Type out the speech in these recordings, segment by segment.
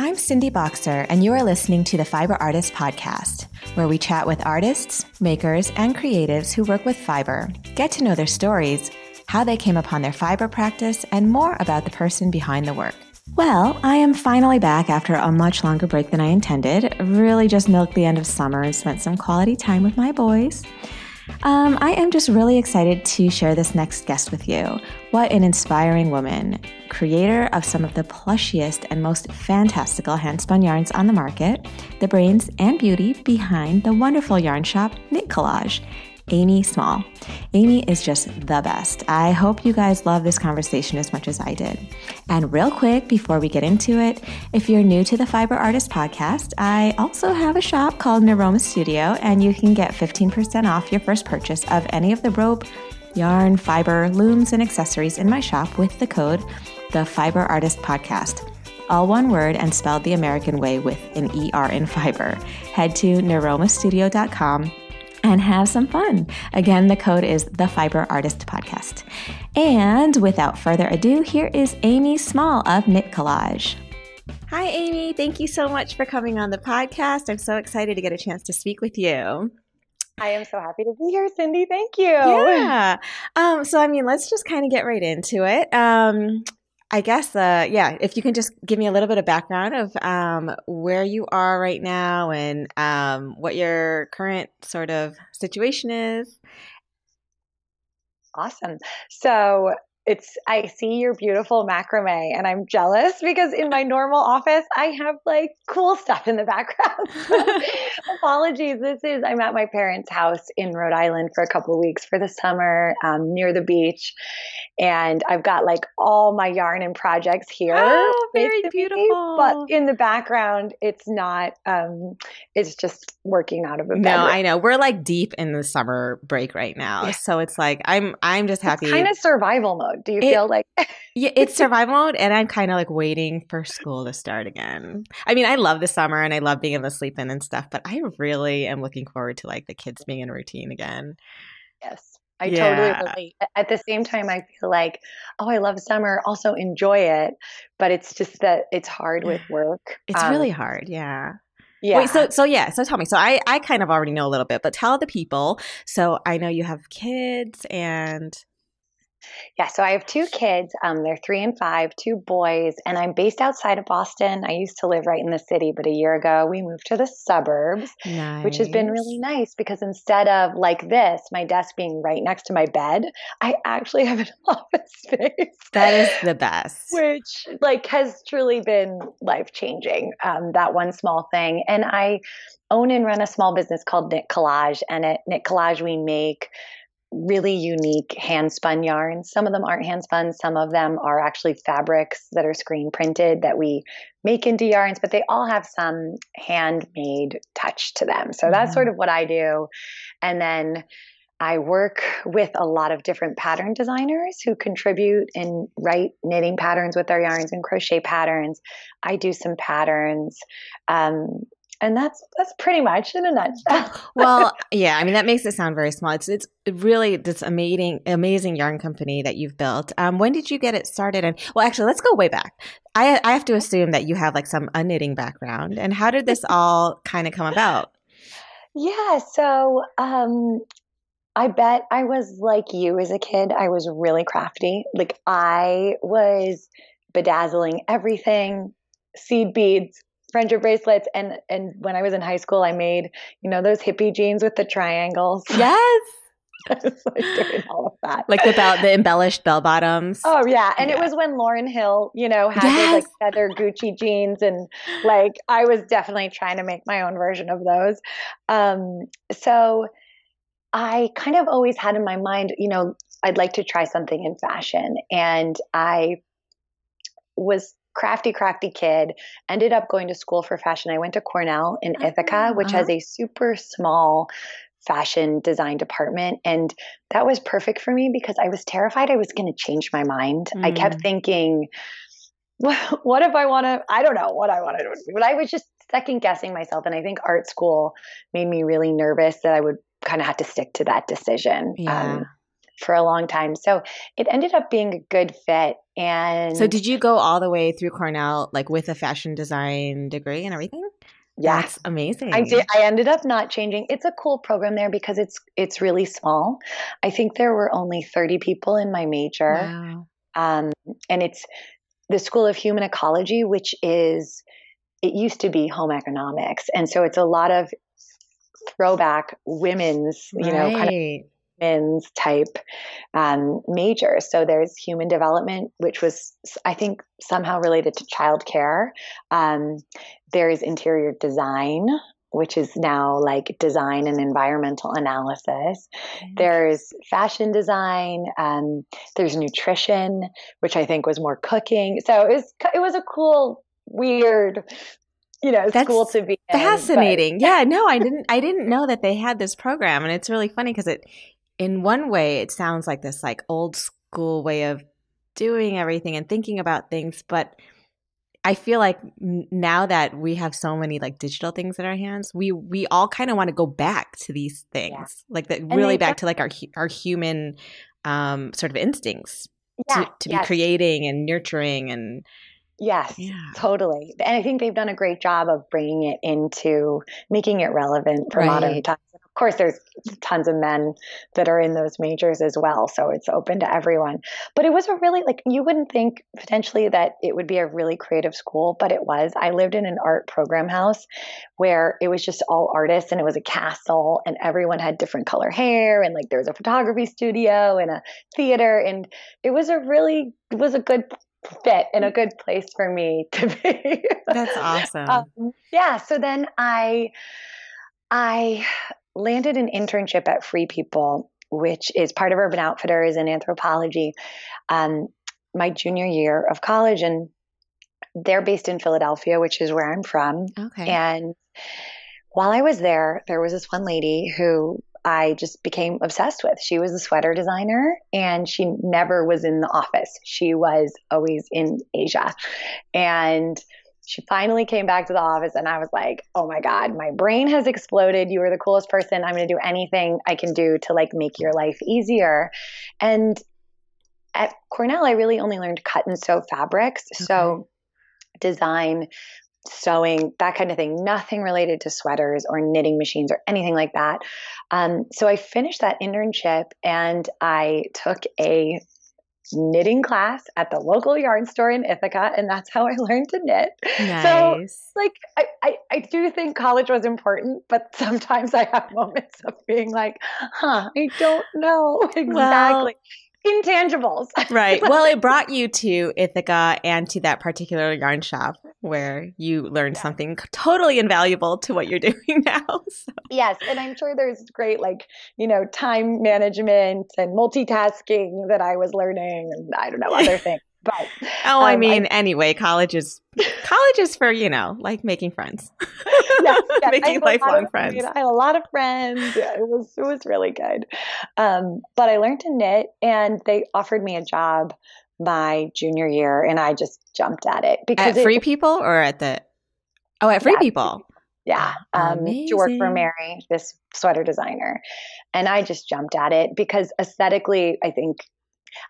I'm Cindy Bokser, and you are listening to the Fiber Artist Podcast, where we chat with artists, makers, and creatives who work with fiber, get to know their stories, how they came upon their fiber practice, and more about the person behind the work. Well, I am finally back after a much longer break than I intended. Really just milked the end of summer and spent some quality time with my boys. Um, I am just really excited to share this next guest with you. What an inspiring woman, creator of some of the plushiest and most fantastical handspun yarns on the market, the brains and beauty behind the wonderful yarn shop Knit Collage. Amy Small. Amy is just the best. I hope you guys love this conversation as much as I did. And real quick, before we get into it, if you're new to the Fiber Artist podcast, I also have a shop called Niroma Studio, and you can get 15% off your first purchase of any of the rope, yarn, fiber, looms, and accessories in my shop with the code the Fiber Artist Podcast all one word and spelled the American way with an ER in fiber. Head to niromastudio.com and have some fun. Again, the code is the Fiber Artist Podcast. And without further ado, here is Amy Small of Knit Collage. Hi, Amy. Thank you so much for coming on the podcast. I'm so excited to get a chance to speak with you. I am so happy to be here, Cindy. Thank you. Yeah. Um, so, I mean, let's just kind of get right into it. Um, I guess, uh, yeah, if you can just give me a little bit of background of um, where you are right now and um, what your current sort of situation is. Awesome. So, it's I see your beautiful macrame and I'm jealous because in my normal office I have like cool stuff in the background. Apologies. This is I'm at my parents' house in Rhode Island for a couple of weeks for the summer um, near the beach, and I've got like all my yarn and projects here. Oh, very beautiful. But in the background, it's not. Um, it's just working out of a bedroom. No, I know we're like deep in the summer break right now, yeah. so it's like I'm I'm just happy. It's kind of survival mode mode? Do you it, feel like Yeah, it's survival mode and I'm kind of like waiting for school to start again. I mean, I love the summer and I love being able to sleep in and stuff, but I really am looking forward to like the kids being in routine again. Yes. I yeah. totally relate. At the same time, I feel like, oh, I love summer. Also enjoy it, but it's just that it's hard with work. It's um, really hard. Yeah. Yeah. Wait, so so yeah, so tell me. So I I kind of already know a little bit, but tell the people. So I know you have kids and yeah, so I have two kids. Um, they're three and five, two boys, and I'm based outside of Boston. I used to live right in the city, but a year ago we moved to the suburbs, nice. which has been really nice because instead of like this, my desk being right next to my bed, I actually have an office space. That is the best. Which like has truly been life changing. Um, that one small thing, and I own and run a small business called Knit Collage, and at Knit Collage we make really unique hand spun yarns. Some of them aren't hand spun, some of them are actually fabrics that are screen printed that we make into yarns, but they all have some handmade touch to them. So that's mm-hmm. sort of what I do. And then I work with a lot of different pattern designers who contribute and write knitting patterns with their yarns and crochet patterns. I do some patterns. Um, and that's that's pretty much in a nutshell. well, yeah, I mean that makes it sound very small. It's it's really this amazing amazing yarn company that you've built. Um, when did you get it started? And well, actually, let's go way back. I I have to assume that you have like some a knitting background. And how did this all kind of come about? Yeah, so um, I bet I was like you as a kid. I was really crafty. Like I was bedazzling everything, seed beads, friendship bracelets and and when I was in high school I made, you know, those hippie jeans with the triangles. Yes. like all of that. Like the the embellished bell bottoms. Oh yeah. And yeah. it was when Lauryn Hill, you know, had yes. those like feather Gucci jeans and like I was definitely trying to make my own version of those. Um so I kind of always had in my mind, you know, I'd like to try something in fashion. And I was crafty, crafty kid. Ended up going to school for fashion. I went to Cornell in Ithaca, which uh-huh. has a super small fashion design department. And that was perfect for me because I was terrified I was going to change my mind. Mm. I kept mm. thinking, what if I want to? I don't know what I wanted to do, but I was just second guessing myself. And I think art school made me really nervous that I would kind of have to stick to that decision. Yeah. Um, for a long time. So it ended up being a good fit. And so, did you go all the way through Cornell, like with a fashion design degree and everything? Yeah, That's amazing. I did. I ended up not changing. It's a cool program there because it's it's really small. I think there were only thirty people in my major, Wow. um, and it's the School of Human Ecology, which is it used to be home economics, and so it's a lot of throwback women's, you know, kind of Women's type um, majors. So there's human development, which was, I think, somehow related to childcare. Um, there's interior design, which is now like design and environmental analysis. There's fashion design. Um, there's nutrition, which I think was more cooking. So it was it was a cool, weird, you know, That's school to be in, fascinating. yeah, no, I didn't. I didn't know that they had this program, and it's really funny because it, in one way, it sounds like this like old school way of doing everything and thinking about things, but. I feel like now that we have so many like digital things in our hands, we we all kind of want to go back to these things, like that really back to like our our human um, sort of instincts yeah, to, to be creating and nurturing and Yes. yeah. Totally. And I think they've done a great job of bringing it into making it relevant for modern times. Of course, there's tons of men that are in those majors as well. So it's open to everyone. But it was a really, like, you wouldn't think potentially that it would be a really creative school, but it was. I lived in an art program house where it was just all artists and it was a castle and everyone had different color hair and like there was a photography studio and a theater. And it was a really, it was a good fit and a good place for me to be. That's awesome. Um, yeah. So then I I landed an internship at Free People, which is part of Urban Outfitters in Anthropologie, um, my junior year of college, and they're based in Philadelphia, which is where I'm from. okay. And while I was there, there was this one lady who I just became obsessed with. She was a sweater designer and she never was in the office. She was always in Asia. And she finally came back to the office and I was like, "Oh my god, my brain has exploded. You are the coolest person. I'm going to do anything I can do to like make your life easier." And at Cornell, I really only learned cut and sew fabrics. So design, sewing, that kind of thing, nothing related to sweaters or knitting machines or anything like that. Um, so I finished that internship and I took a knitting class at the local yarn store in Ithaca, and that's how I learned to knit. So like I, I, I do think college was important, but sometimes I have moments of being like, huh, I don't know exactly. Intangibles. right. Well, it brought you to Ithaca and to that particular yarn shop where you learned Yeah. something totally invaluable to what you're doing now. So- Yes, and I'm sure there's great like, you know, time management and multitasking that I was learning and I don't know, other things. But Oh, I Um, mean, anyway, college is college is for you know, like making friends, yes, yes, I making had a lot lifelong of- friends. I had a lot of friends. Yeah, It was it was really good. Um, but I learned to knit and they offered me a job my junior year and I just jumped at it because At it- Free People or at the oh, at Free Yeah. People. Yeah. Um, to work for Mary, this sweater designer. And I just jumped at it because aesthetically, I think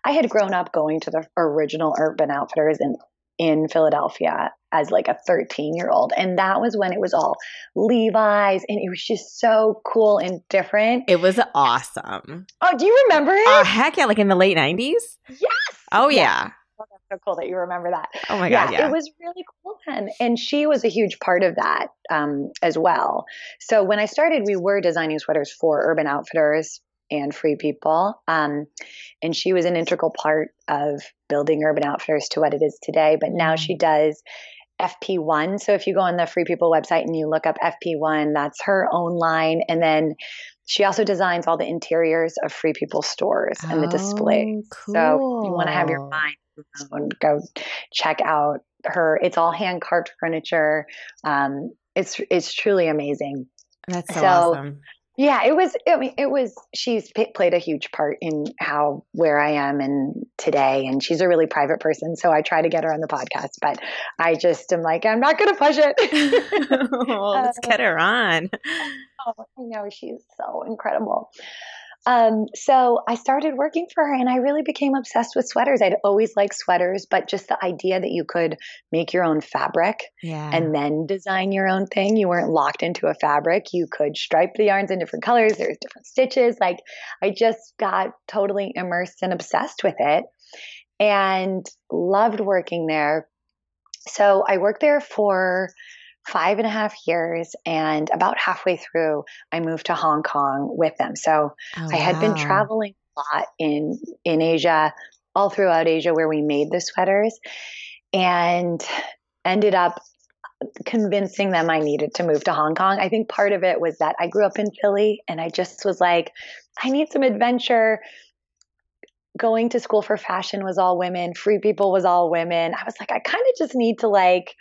I had grown up going to the original Urban Outfitters in, in Philadelphia as like a 13 year old. And that was when it was all Levi's and it was just so cool and different. It was awesome. Oh, do you remember it? Oh heck yeah! Like in the late nineties. yes. Oh Yeah. yeah. Oh, that's so cool that you remember that. Oh my god. Yeah. it was really cool then. And she was a huge part of that um, as well. So when I started, we were designing sweaters for Urban Outfitters and Free People. Um, and she was an integral part of building Urban Outfitters to what it is today. But now Mm. she does FP1. So if you go on the Free People website and you look up FP1, that's her own line. And then she also designs all the interiors of Free People stores and the displays. Oh, So you want to have your mind go check out her. It's all hand carved furniture. Um, it's it's truly amazing. That's so, So- awesome. Yeah, it was. I mean, it was. She's played a huge part in how where I am and today, and she's a really private person. So I try to get her on the podcast, but I just am like, I'm not going to push it. well, let's Uh, get her on. Oh, I know she's so incredible. Um, so I started working for her and I really became obsessed with sweaters. I'd always liked sweaters, but just the idea that you could make your own fabric yeah. and then design your own thing. You weren't locked into a fabric. You could stripe the yarns in different colors. There's different stitches. Like I just got totally immersed and obsessed with it and loved working there. So I worked there for five and a half years and about halfway through i moved to hong kong with them. So oh, i had wow. been traveling a lot in in asia all throughout asia where we made the sweaters and ended up convincing them i needed to move to hong kong. I think part of it was that i grew up in philly and i just was like i need some adventure. Going to school for fashion was all women free people was all women. I was like i kind of just need to like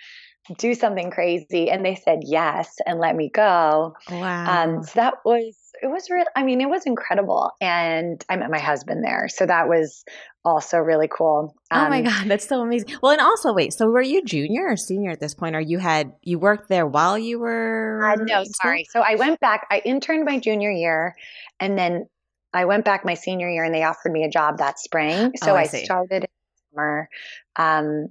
do something crazy and they said yes and let me go. Wow. um, so that was it was real i mean it was incredible. And i met my husband there so that was also really cool. Um, oh my um, god that's so amazing. Well and also wait so were you junior or senior at this point? Or you had you worked there while you were uh, no sorry. So i went back i interned my junior year and then i went back my senior year and they offered me a job that spring. So oh, I, I started in summer. Um,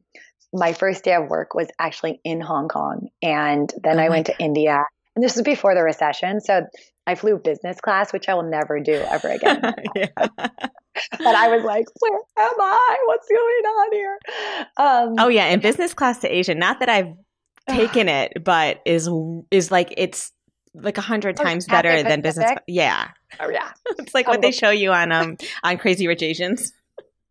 my first day of work was actually in Hong Kong. And then oh I went God. to India. And this was before the recession. So I flew business class, which I will never do ever again. but I was like, where am I? What's going on here? Um, oh, yeah. And business class to Asia, not that I've taken it, but is is like it's like a hundred times better than business. Yeah. Oh yeah. it's like what they show you on um on Crazy Rich Asians.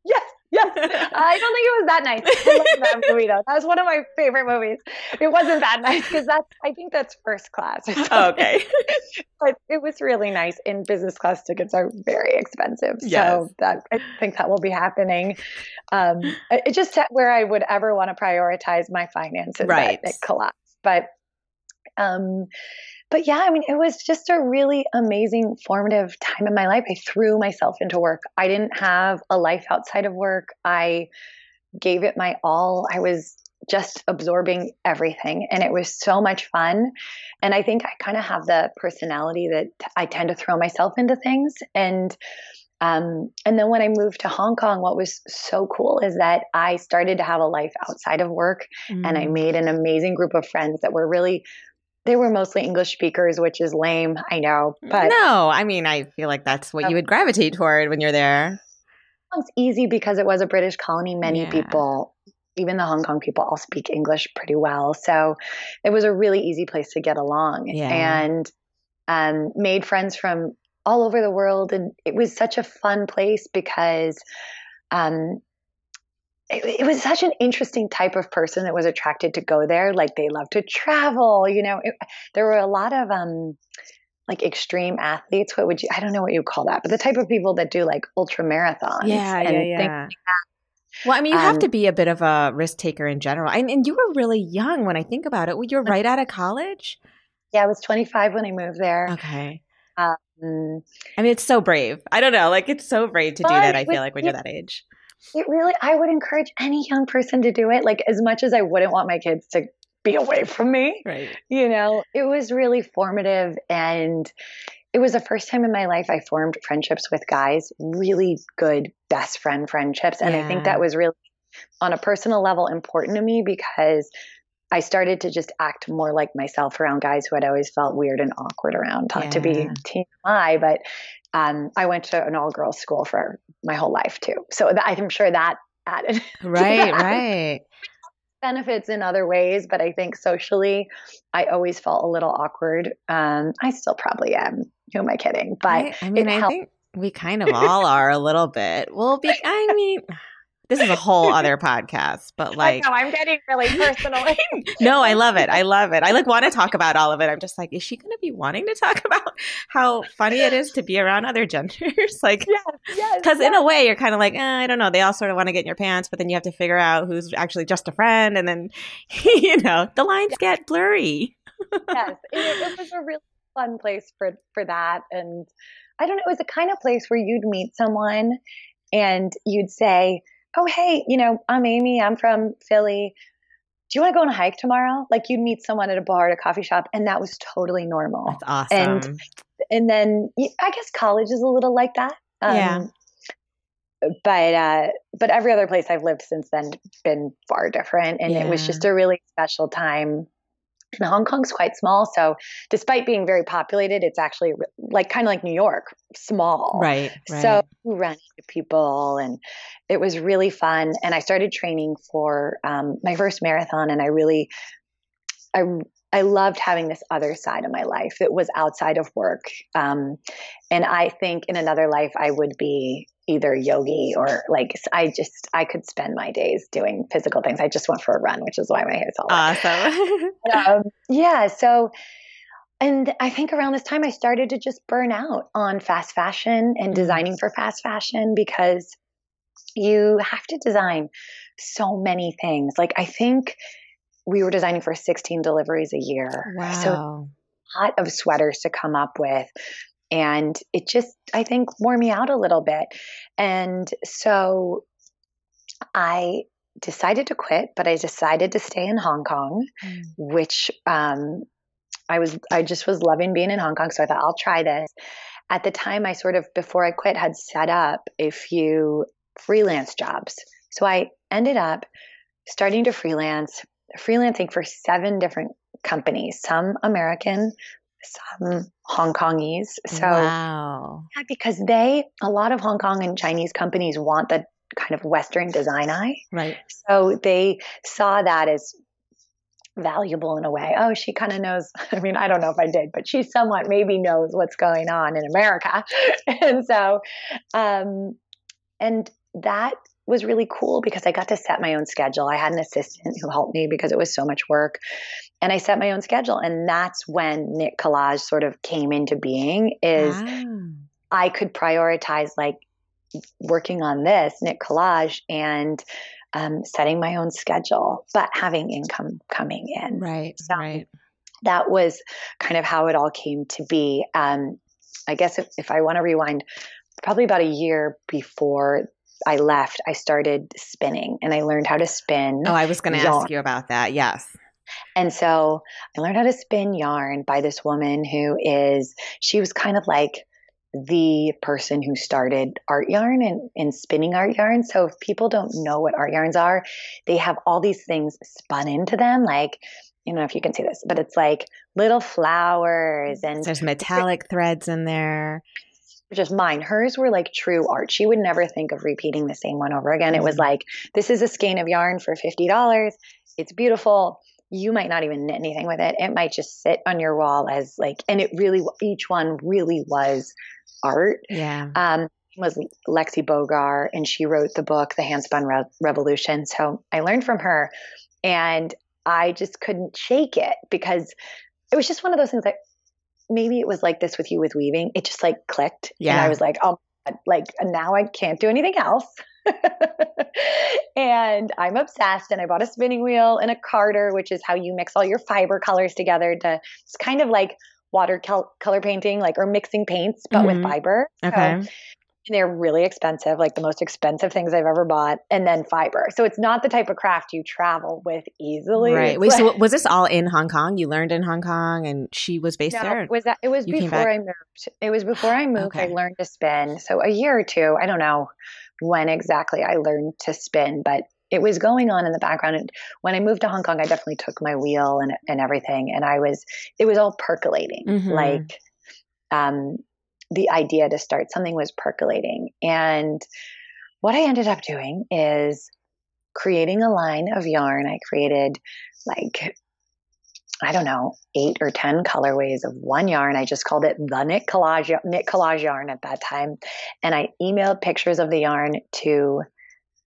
Yes, yes. I don't think it was that nice. I love that movie though. That was one of my favorite movies. It wasn't that nice because that's I think that's first class. Oh, okay. but it was really nice. And business class tickets are very expensive. Yes. So that I think that will be happening. Um, it just where I would ever want to prioritize my finances. Right. That, it collapsed. But um but yeah, I mean, it was just a really amazing, formative time in my life. I threw myself into work. I didn't have a life outside of work. I gave it my all. I was just absorbing everything and it was so much fun and i think i kind of have the personality that i tend to throw myself into things and um, and then when I moved to Hong Kong, what was so cool is that I started to have a life outside of work mm. and I mm. made an amazing group of friends that were really they were mostly English speakers, which is lame, I know. But no, I mean, I feel like that's what you would gravitate toward when you're there. It's easy because it was a British colony. Many yeah. people, even the Hong Kong people, all speak English pretty well. So it was a really easy place to get along, yeah. and um, made friends from all over the world. And it was such a fun place because um, it, it, was such an interesting type of person that was attracted to go there. Like they love to travel, you know. It, there were a lot of um, like extreme athletes. What would you? I don't know what you call that, but the type of people that do like ultra marathons. Yeah, yeah, yeah. Like well, I mean, you um, have to be a bit of a risk taker in general. I mean, you were really young when I think about it. You're right out of college. Yeah, I was 25 when I moved there. Okay. Um, I mean, it's so brave. I don't know, like it's so brave to do that. I feel like when you're that age it really i would encourage any young person to do it like as much as i wouldn't want my kids to be away from me right you know it was really formative and it was the first time in my life i formed friendships with guys really good best friend friendships and yeah. i think that was really on a personal level important to me because I started to just act more like myself around guys who I'd always felt weird and awkward around. Not yeah. to be TMI, but um, I went to an all girls school for my whole life too. So that, I'm sure that added. Right, that. right. Benefits in other ways, but I think socially, I always felt a little awkward. Um, I still probably am. Who am I kidding? But I, I mean, I helped. think we kind of all are a little bit. Well, be, I mean, this is a whole other podcast, but like, no, I'm getting really personal. no, I love it. I love it. I like want to talk about all of it. I'm just like, is she going to be wanting to talk about how funny it is to be around other genders? like, yes, yes, because yes. in a way, you're kind of like, eh, I don't know. They all sort of want to get in your pants, but then you have to figure out who's actually just a friend, and then you know the lines yes. get blurry. yes, it, it was a really fun place for for that, and I don't know. It was the kind of place where you'd meet someone, and you'd say oh, hey, you know, I'm Amy. I'm from Philly. Do you want to go on a hike tomorrow? Like you'd meet someone at a bar, at a coffee shop, and that was totally normal. That's awesome. And and then I guess college is a little like that. Um, yeah. But uh, but every other place I've lived since then been far different, and yeah. it was just a really special time and Hong Kong's quite small, so despite being very populated, it's actually like kind of like New York, small. Right, right. So you run into people, and it was really fun. And I started training for um, my first marathon, and I really, I I loved having this other side of my life that was outside of work. Um, and I think in another life, I would be either yogi or like I just I could spend my days doing physical things. I just went for a run, which is why my hair's all awesome. um, yeah, so and I think around this time I started to just burn out on fast fashion and mm-hmm. designing for fast fashion because you have to design so many things. Like I think we were designing for 16 deliveries a year. Wow. So a lot of sweaters to come up with and it just i think wore me out a little bit. And so i decided to quit but i decided to stay in hong kong mm. which um, i was i just was loving being in hong kong so i thought i'll try this. At the time i sort of before i quit had set up a few freelance jobs. So i ended up starting to freelance freelancing for seven different companies some american some Hong Kongese. So, wow. yeah, because they, a lot of Hong Kong and Chinese companies want the kind of Western design eye. Right. So they saw that as valuable in a way. Oh, she kind of knows. I mean, I don't know if I did, but she somewhat maybe knows what's going on in America. and so, um, and that was really cool because I got to set my own schedule. I had an assistant who helped me because it was so much work. And I set my own schedule. And that's when Knit Collage sort of came into being is I could prioritize like working on this Knit Collage and um, setting my own schedule, but having income coming in. Right. So right. That was kind of how it all came to be. Um, I guess if, if I want to rewind, probably about a year before I left, I started spinning and I learned how to spin. Oh, I was going to ask you about that. Yes. And so I learned how to spin yarn by this woman who is, she was kind of like the person who started art yarn and, and spinning art yarn. So if people don't know what art yarns are, they have all these things spun into them. Like, I don't know if you can see this, but it's like little flowers and there's metallic threads in there just mine. Hers were like true art. She would never think of repeating the same one over again. Mm-hmm. It was mm-hmm. like, this is a skein of yarn for $50. It's beautiful. You might not even knit anything with it. It might just sit on your wall as like, and it really, each one really was art. Yeah. Um, was Lexi Boeger, and she wrote the book, The Handspun Re- Revolution. So I learned from her, and I just couldn't shake it because it was just one of those things that maybe it was like this with you with weaving. It just like clicked. Yeah. And I was like, oh, like now I can't do anything else. and I'm obsessed. And I bought a spinning wheel and a carder, which is how you mix all your fiber colors together to, it's kind of like water color painting, like, or mixing paints, but mm-hmm. with fiber. Okay. So they're really expensive, like the most expensive things I've ever bought, and then fiber. So it's not the type of craft you travel with easily. Right. Wait, so was this all in Hong Kong? You learned in Hong Kong, and she was based no, there. Was that? It was you before I moved. It was before I moved. Okay. I learned to spin. So a year or two. I don't know when exactly I learned to spin, but it was going on in the background. And when I moved to Hong Kong, I definitely took my wheel and and everything, and I was. It was all percolating, mm-hmm. like. Um, the idea to start something was percolating. And what I ended up doing is creating a line of yarn. I created like, I don't know, eight or 10 colorways of one yarn. I just called it the knit collage, knit collage yarn at that time. And I emailed pictures of the yarn to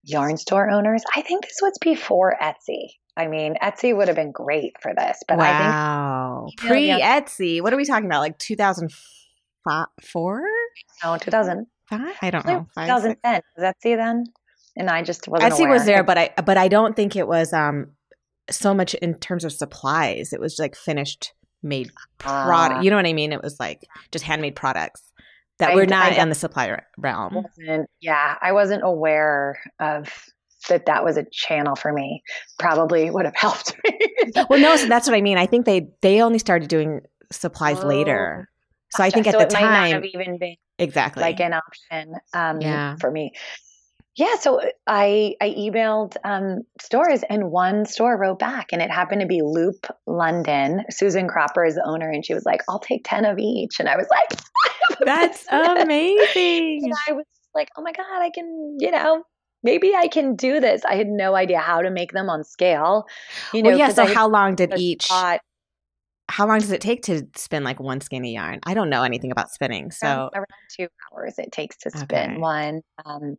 yarn store owners. I think this was before Etsy. I mean, Etsy would have been great for this, but wow. I think pre Etsy. What are we talking about? Like 2004? No, 2000. Five? I don't know. Five, 2010. Six. Was Etsy then? And I just wasn't Etsy aware. was there, but I but I don't think it was um so much in terms of supplies. It was like finished made product. Uh, you know what I mean? It was like just handmade products that I, were not in the supplier realm. Yeah, I wasn't aware of that that was a channel for me probably would have helped me well no so that's what i mean i think they they only started doing supplies oh. later So I think at so the time, might not have even been exactly like an option um, Yeah. for me. Yeah, so I I emailed um, stores and one store wrote back and it happened to be Loop London. Susan Cropper is the owner and she was like, "I'll take 10 of each." And I was like, That's amazing. and I was like, "Oh my god, I can, you know, maybe I can do this." I had no idea how to make them on scale. You know, well, yeah. So how long did each? How long does it take to spin like one skein of yarn? I don't know anything about spinning, so around, around 2 hours it takes to spin Okay. one. Um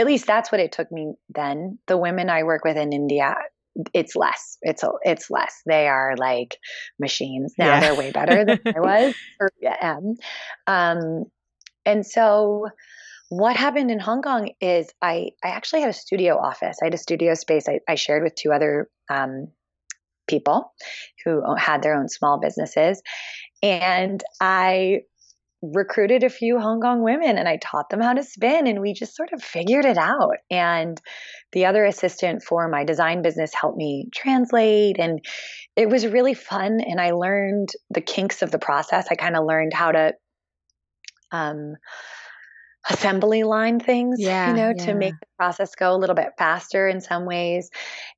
at least that's what it took me then. The women I work with in India, it's less. It's it's less. They are like machines now. Yeah. They're way better than I was or am. Um, and so, what happened in Hong Kong is I I actually had a studio office. I had a studio space I, I shared with two other um, people who had their own small businesses, and I recruited a few Hong Kong women and I taught them how to spin and we just sort of figured it out. And the other assistant for my design business helped me translate and it was really fun and I learned the kinks of the process. I kind of learned how to um assembly line things, Yeah, you know, yeah. to make the process go a little bit faster in some ways.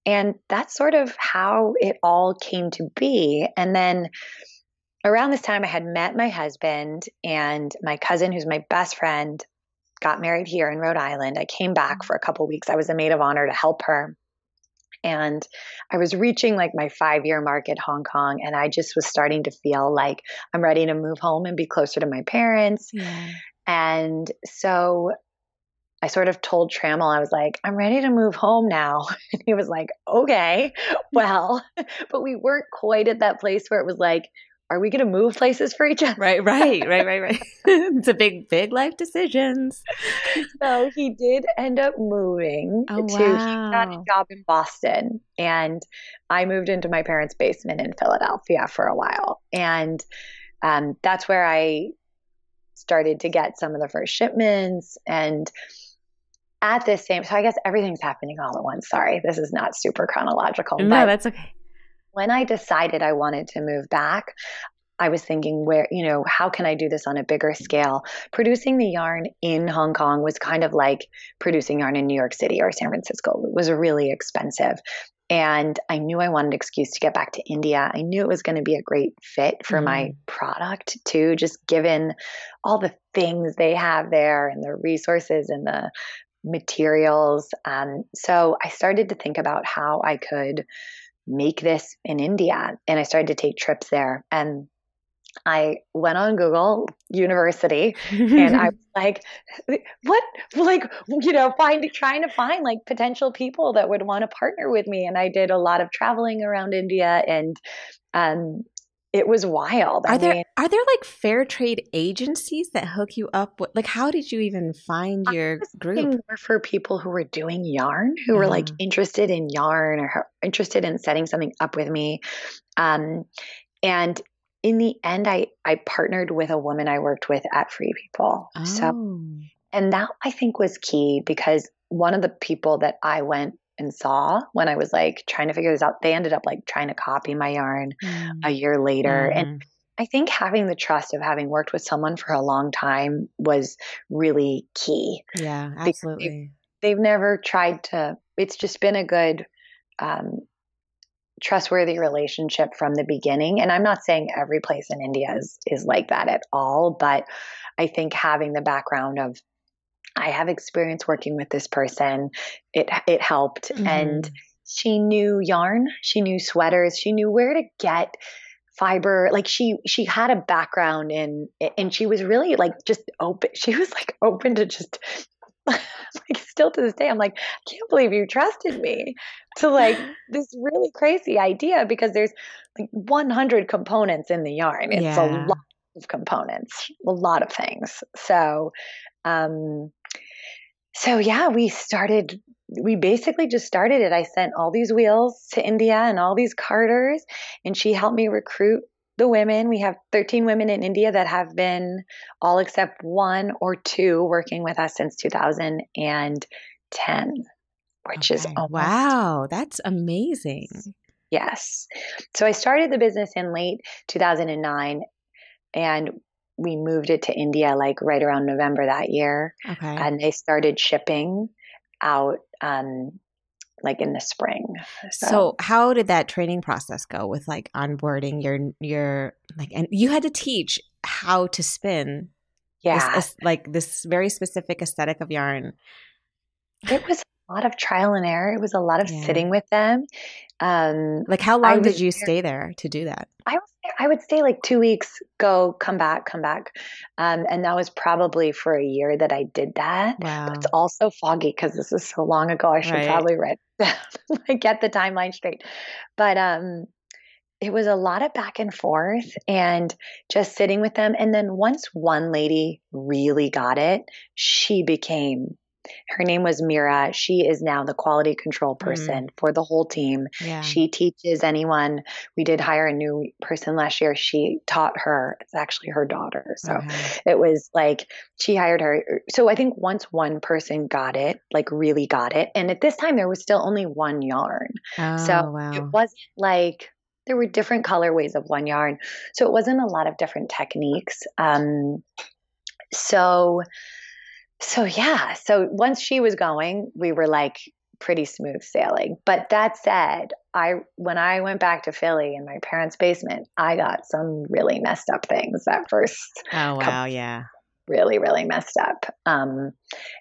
And that's sort of how it all came to be. And then around this time, I had met my husband and my cousin, who's my best friend, got married here in Rhode Island. I came back mm-hmm. for a couple weeks. I was a maid of honor to help her. And I was reaching like my five year mark at Hong Kong, and I just was starting to feel like I'm ready to move home and be closer to my parents. yeah. And so I sort of told Trammell, I was like, I'm ready to move home now. And he was like, okay, well, but we weren't quite at that place where it was like, are we going to move places for each other? Right, right, right, right, right. it's a big, big life decisions. So he did end up moving Oh, to, he got a job in Boston. And I moved into my parents' basement in Philadelphia for a while. And um, that's where I started to get some of the first shipments. And at this same, so I guess everything's happening all at once. Sorry, this is not super chronological. No, but that's okay. When I decided I wanted to move back, I was thinking, where, you know, how can I do this on a bigger scale? Producing the yarn in Hong Kong was kind of like producing yarn in New York City or San Francisco. It was really expensive. And I knew I wanted an excuse to get back to India. I knew it was going to be a great fit for my product too, just given all the things they have there and the resources and the materials. Um, so I started to think about how I could make this in India. And I started to take trips there. And I went on Google University and I was like, what, like, you know, find, trying to find like potential people that would want to partner with me. And I did a lot of traveling around India and, um, it was wild. are I there mean, are there like fair trade agencies that hook you up with like how did you even find your group? more for people who were doing yarn, who were like Ah. interested in yarn or interested in setting something up with me. Um, and in the end, I I partnered with a woman I worked with at Free People. So, Oh. and that I think was key because one of the people that I went and saw when I was like trying to figure this out, they ended up like trying to copy my yarn Mm. a year later, and Mhm. I think having the trust of having worked with someone for a long time was really key. yeah, absolutely. They've never tried to, it's just been a good, um, trustworthy relationship from the beginning. And I'm not saying every place in India is, is like that at all, but I think having the background of, I have experience working with this person, it, it helped. And Mhm. she knew yarn, she knew sweaters, she knew where to get fiber like she she had a background in and she was really like just open she was like open to just like still to this day i'm like i can't believe you trusted me to like this really crazy idea because there's like 100 components in the yarn it's Yeah. a lot of components a lot of things so um so yeah we started we basically just started it. I sent all these wheels to India and all these carders, and she helped me recruit the women. We have 13 women in India that have been all except one or two working with us since 2010, which is almost wow, that's amazing. Yes. So I started the business in late 2009 and we moved it to India like right around November that year. Okay. And they started shipping out um, like in the spring. So. so. how did that training process go with like onboarding your your like and you had to teach how to spin yeah this, like this very specific aesthetic of yarn it was a lot of trial and error it was a lot of yeah. sitting with them um like how long did you there, stay there to do that i was I would stay like two weeks, go, come back, come back. Um, and that was probably for a year that I did that. Wow. But it's also foggy because this is so long ago. I should right. probably write down, get the timeline straight. But um, it was a lot of back and forth and just sitting with them. And then once one lady really got it, she became her name was Mira. She is now the quality control mm-hmm. person mm. for the whole team. Yeah. She teaches anyone. We did hire a new person last year. She taught her. It's actually her daughter. So it was like she hired her. So I think once one person got it, like really got it, and at this time there was still only one yarn. Oh, so wow. it wasn't like there were different colorways of one yarn. So it wasn't a lot of different techniques. Um, so so yeah, so once she was going, we were like pretty smooth sailing. But that said, I when I went back to Philly in my parents' basement, I got some really messed up things that first. Oh wow, yeah really, really messed up. Um,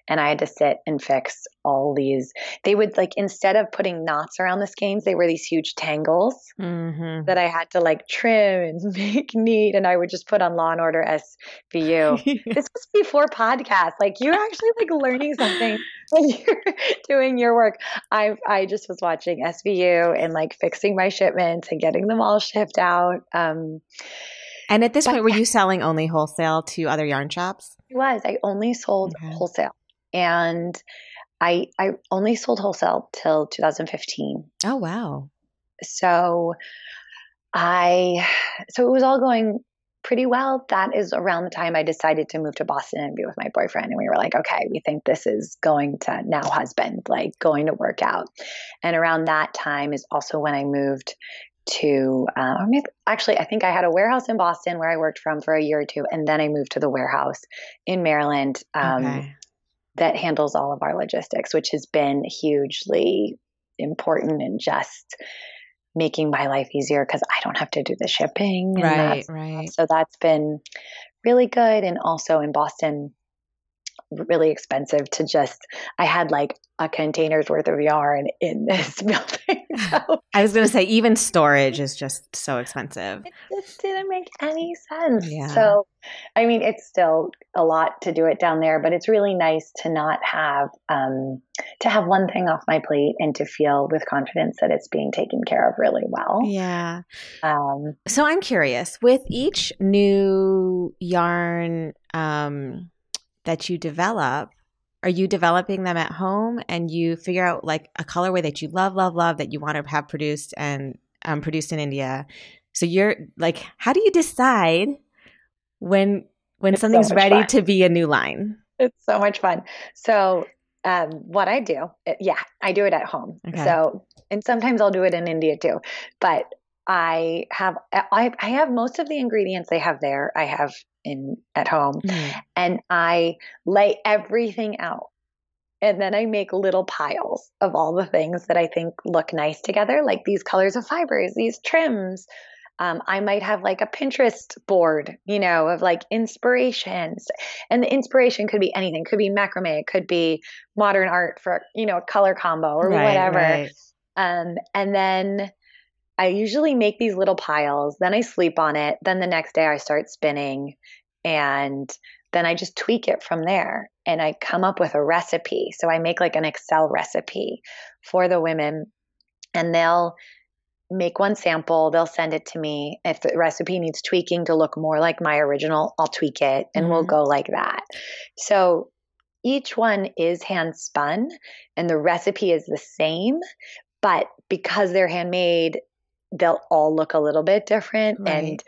and I had to sit and fix all these. They would like, instead of putting knots around the skeins, they were these huge tangles mm-hmm. that I had to like trim and make neat. And I would just put on Law and Order SVU. this was before podcast. Like, you're actually like learning something when you're doing your work. I, I just was watching SVU and like fixing my shipments and getting them all shipped out. Um, and at this but, point, were you selling only wholesale to other yarn shops? I was. I only sold okay. wholesale. And I I only sold wholesale till 2015. Oh wow. So I so it was all going pretty well. That is around the time I decided to move to Boston and be with my boyfriend. And we were like, okay, we think this is going to now husband, like going to work out. And around that time is also when I moved to um, actually i think i had a warehouse in boston where i worked from for a year or two and then i moved to the warehouse in maryland um, okay. that handles all of our logistics which has been hugely important and just making my life easier because i don't have to do the shipping right right so that's been really good and also in boston really expensive to just I had like a container's worth of yarn in this building. So I was going to say even storage is just so expensive. It just didn't make any sense. Yeah. So I mean it's still a lot to do it down there, but it's really nice to not have um, to have one thing off my plate and to feel with confidence that it's being taken care of really well. Yeah. Um, so I'm curious with each new yarn um, that you develop are you developing them at home and you figure out like a colorway that you love love love that you want to have produced and um, produced in india so you're like how do you decide when when it's something's so ready fun. to be a new line it's so much fun so um, what i do it, yeah i do it at home okay. so and sometimes i'll do it in india too but I have I, I have most of the ingredients they have there. I have in at home, mm. and I lay everything out, and then I make little piles of all the things that I think look nice together, like these colors of fibers, these trims. Um, I might have like a Pinterest board, you know, of like inspirations, and the inspiration could be anything. Could be macrame, it could be modern art for you know a color combo or right, whatever. Right. Um, and then I usually make these little piles, then I sleep on it, then the next day I start spinning and then I just tweak it from there and I come up with a recipe. So I make like an Excel recipe for the women and they'll make one sample, they'll send it to me. If the recipe needs tweaking to look more like my original, I'll tweak it and mm-hmm. we'll go like that. So each one is hand spun and the recipe is the same, but because they're handmade, they'll all look a little bit different. Right. And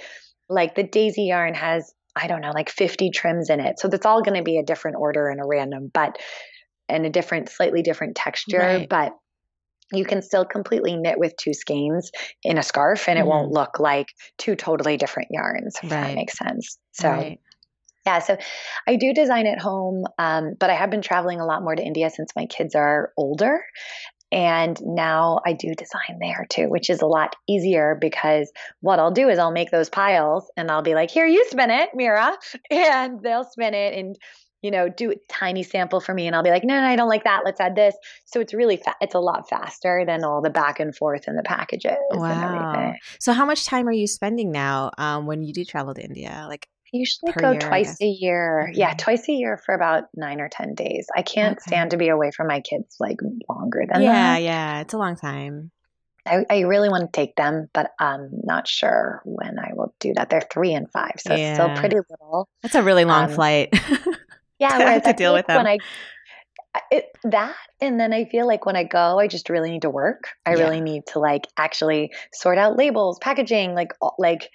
like the daisy yarn has, I don't know, like 50 trims in it. So that's all going to be a different order and a random, but and a different, slightly different texture. Right. But you can still completely knit with two skeins in a scarf and it mm-hmm. won't look like two totally different yarns, if right. that makes sense. So. Yeah, so I do design at home, um, but I have been traveling a lot more to India since my kids are older. And now I do design there too, which is a lot easier because what I'll do is I'll make those piles and I'll be like, here, you spin it, Mira. And they'll spin it and, you know, do a tiny sample for me. And I'll be like, no, no, I don't like that. Let's add this. So it's really, fa- it's a lot faster than all the back and forth in the packages. Wow. So how much time are you spending now um, when you do travel to India? Like usually go year, twice a year. Mm-hmm. Yeah, twice a year for about nine or 10 days. I can't okay. stand to be away from my kids like longer than yeah, that. Yeah, yeah. It's a long time. I, I, really want to take them, but I'm not sure when I will do that. They're three and five, so yeah. it's still pretty little. That's a really long um, flight. yeah, to, have to deal with them. When I, it, that and then I feel like when I go, I just really need to work. I yeah. really need to like actually sort out labels, packaging, like like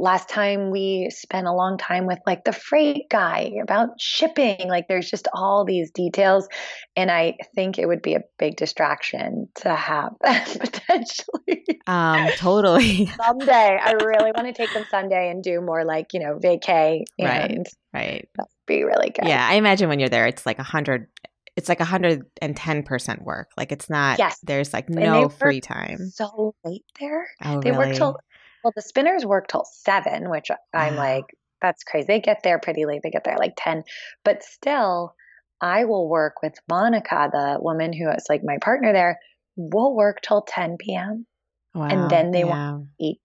last time we spent a long time with like the freight guy about shipping like there's just all these details and i think it would be a big distraction to have that potentially um totally someday i really want to take them sunday and do more like you know vacay right right that'd be really good yeah i imagine when you're there it's like a hundred it's like 110% work. Like it's not, yes. there's like no free time. So late there. Oh, they really? work till well, the spinners work till seven, which I'm like, that's crazy. They get there pretty late. They get there like 10. But still, I will work with Monica, the woman who is like my partner there. We'll work till 10 p.m. Wow, and then they yeah. want to eat.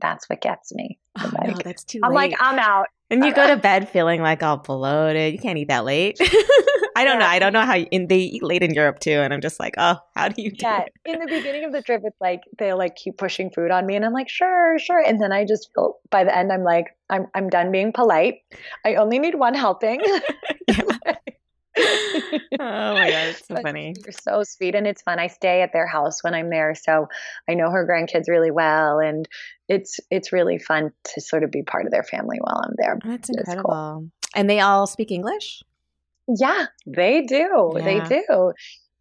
That's what gets me. Oh, like, no, that's too I'm late. like, I'm out. And you go to bed feeling like all bloated. You can't eat that late. I don't yeah. know. I don't know how in, they eat late in Europe too, and I'm just like, oh, how do you do yeah. It? In the beginning of the trip, it's like they'll like keep pushing food on me, and I'm like, sure, sure, and then I just feel by the end, I'm like, I'm I'm done being polite. I only need one helping. oh my god, it's so but funny. You're so sweet and it's fun. I stay at their house when I'm there, so I know her grandkids really well, and it's it's really fun to sort of be part of their family while I'm there. That's incredible. Cool. And they all speak English. Yeah, they do. Yeah. They do.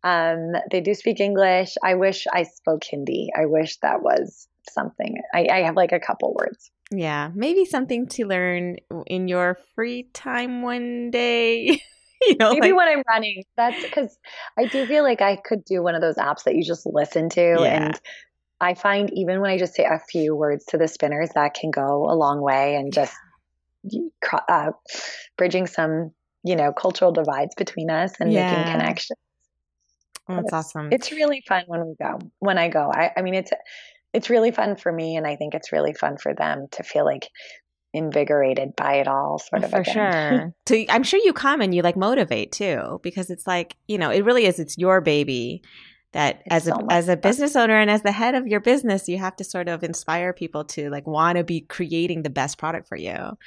Um, they do speak English. I wish I spoke Hindi. I wish that was something. I, I have like a couple words. Yeah, maybe something to learn in your free time one day. you know, maybe like, when I'm running. That's because I do feel like I could do one of those apps that you just listen to, yeah. and I find even when I just say a few words to the spinners, that can go a long way, and just uh, bridging some you know cultural divides between us and yeah. making connections. Oh, that's it's, awesome. It's really fun when we go. When I go, I, I mean, it's it's really fun for me, and I think it's really fun for them to feel like invigorated by it all sort of for again. sure so i'm sure you come and you like motivate too because it's like you know it really is it's your baby that it's as so a as a business owner and as the head of your business you have to sort of inspire people to like want to be creating the best product for you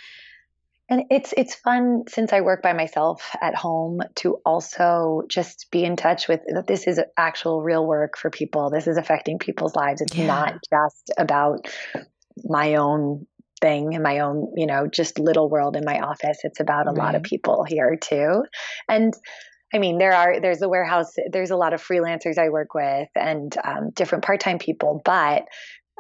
and it's it's fun since I work by myself at home to also just be in touch with that this is actual real work for people. This is affecting people's lives. It's yeah. not just about my own thing in my own, you know, just little world in my office. It's about a right. lot of people here too. And I mean, there are there's a warehouse. There's a lot of freelancers I work with and um, different part-time people, but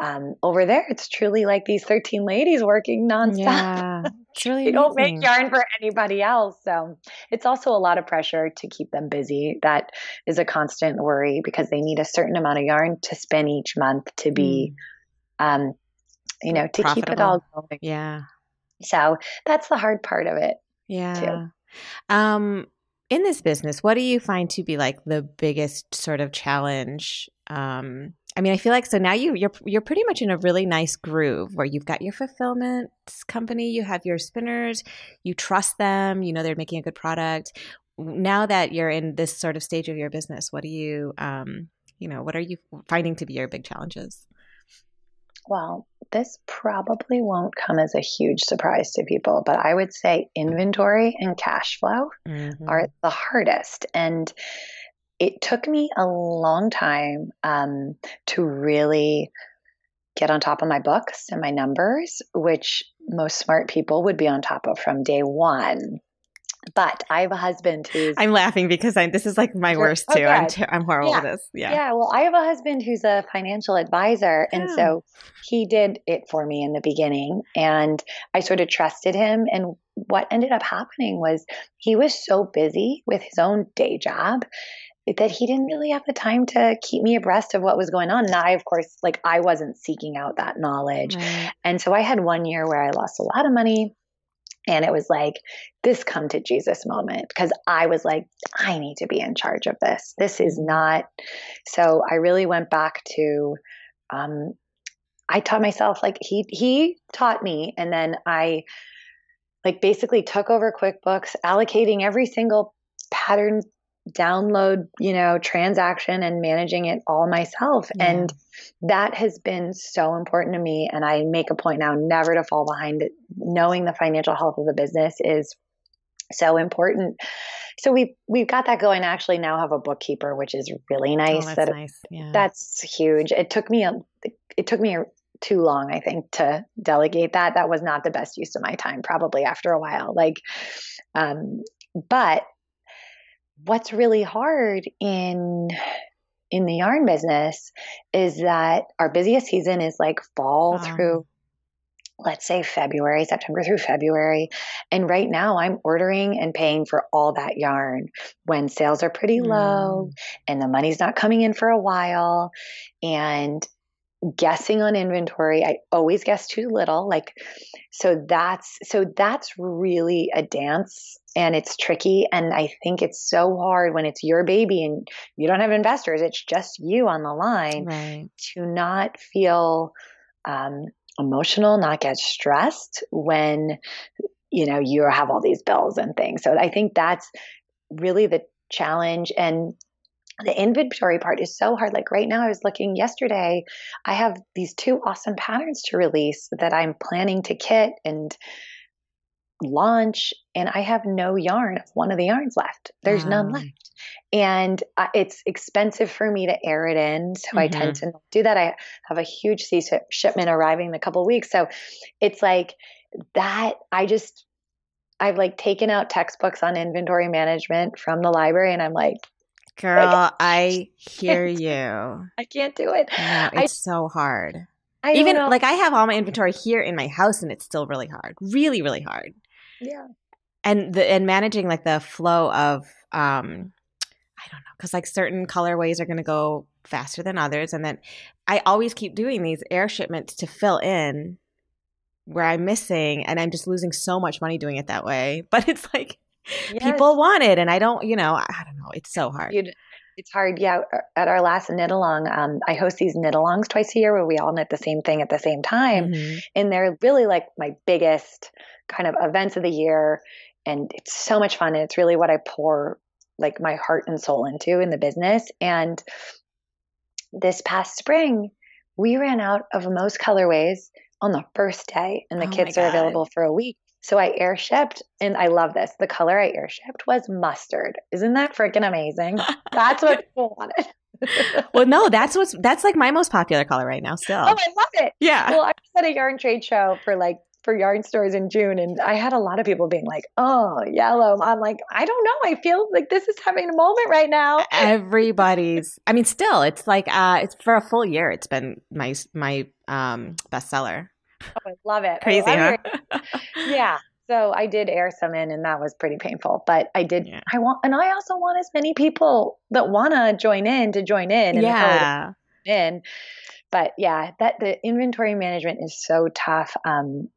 um, over there, it's truly like these 13 ladies working nonstop. Yeah, it's really they don't make yarn for anybody else. So it's also a lot of pressure to keep them busy. That is a constant worry because they need a certain amount of yarn to spin each month to be, mm. um, you know, to Profitable. keep it all going. Yeah. So that's the hard part of it. Yeah. Too. Um, in this business, what do you find to be like the biggest sort of challenge? Um, I mean, I feel like so now you you're you're pretty much in a really nice groove where you've got your fulfillment company, you have your spinners, you trust them, you know they're making a good product. Now that you're in this sort of stage of your business, what do you um, you know, what are you finding to be your big challenges? Well, this probably won't come as a huge surprise to people, but I would say inventory and cash flow mm-hmm. are the hardest. And it took me a long time um, to really get on top of my books and my numbers, which most smart people would be on top of from day one. But I have a husband who's. I'm laughing because I, this is like my worst too. I'm, ter- I'm horrible yeah. this. Yeah. Yeah. Well, I have a husband who's a financial advisor. And so he did it for me in the beginning. And I sort of trusted him. And what ended up happening was he was so busy with his own day job that he didn't really have the time to keep me abreast of what was going on. And I, of course, like I wasn't seeking out that knowledge. Right. And so I had one year where I lost a lot of money. And it was like this come to Jesus moment because I was like, I need to be in charge of this. This is not. So I really went back to, um, I taught myself like he he taught me, and then I like basically took over QuickBooks, allocating every single pattern download, you know, transaction and managing it all myself. Yeah. And that has been so important to me. And I make a point now never to fall behind it. Knowing the financial health of the business is so important. So we've we've got that going. I actually now have a bookkeeper, which is really nice. Oh, that's that, nice. Yeah. That's huge. It took me a it took me too long, I think, to delegate that. That was not the best use of my time, probably after a while. Like, um, but what's really hard in in the yarn business is that our busiest season is like fall through let's say February, September through February. And right now I'm ordering and paying for all that yarn when sales are pretty low mm. and the money's not coming in for a while. And guessing on inventory i always guess too little like so that's so that's really a dance and it's tricky and i think it's so hard when it's your baby and you don't have investors it's just you on the line right. to not feel um, emotional not get stressed when you know you have all these bills and things so i think that's really the challenge and the inventory part is so hard. Like right now, I was looking yesterday, I have these two awesome patterns to release that I'm planning to kit and launch, and I have no yarn of one of the yarns left. There's wow. none left. And uh, it's expensive for me to air it in. So mm-hmm. I tend mm-hmm. to do that. I have a huge sea shipment arriving in a couple weeks. So it's like that. I just, I've like taken out textbooks on inventory management from the library and I'm like, Girl, like, I hear you. I can't do it. No, it's I, so hard. I Even like I have all my inventory here in my house and it's still really hard. Really, really hard. Yeah. And the and managing like the flow of um I don't know, because like certain colorways are gonna go faster than others. And then I always keep doing these air shipments to fill in where I'm missing and I'm just losing so much money doing it that way. But it's like yes. people want it and i don't you know i don't know it's so hard You'd, it's hard yeah at our last knit along um, i host these knit alongs twice a year where we all knit the same thing at the same time mm-hmm. and they're really like my biggest kind of events of the year and it's so much fun and it's really what i pour like my heart and soul into in the business and this past spring we ran out of most colorways on the first day and the oh kits are available for a week so I air shipped, and I love this. The color I air shipped was mustard. Isn't that freaking amazing? That's what people wanted. well, no, that's what's that's like my most popular color right now. Still, oh, I love it. Yeah. Well, I was at a yarn trade show for like for yarn stores in June, and I had a lot of people being like, "Oh, yellow." I'm like, I don't know. I feel like this is having a moment right now. Everybody's. I mean, still, it's like uh, it's for a full year. It's been my my um bestseller. Oh, I love it. Crazy, huh? yeah. So I did air some in, and that was pretty painful. But I did. Yeah. I want, and I also want as many people that want to join in to join in. And yeah. In. But yeah, that the inventory management is so tough. Um,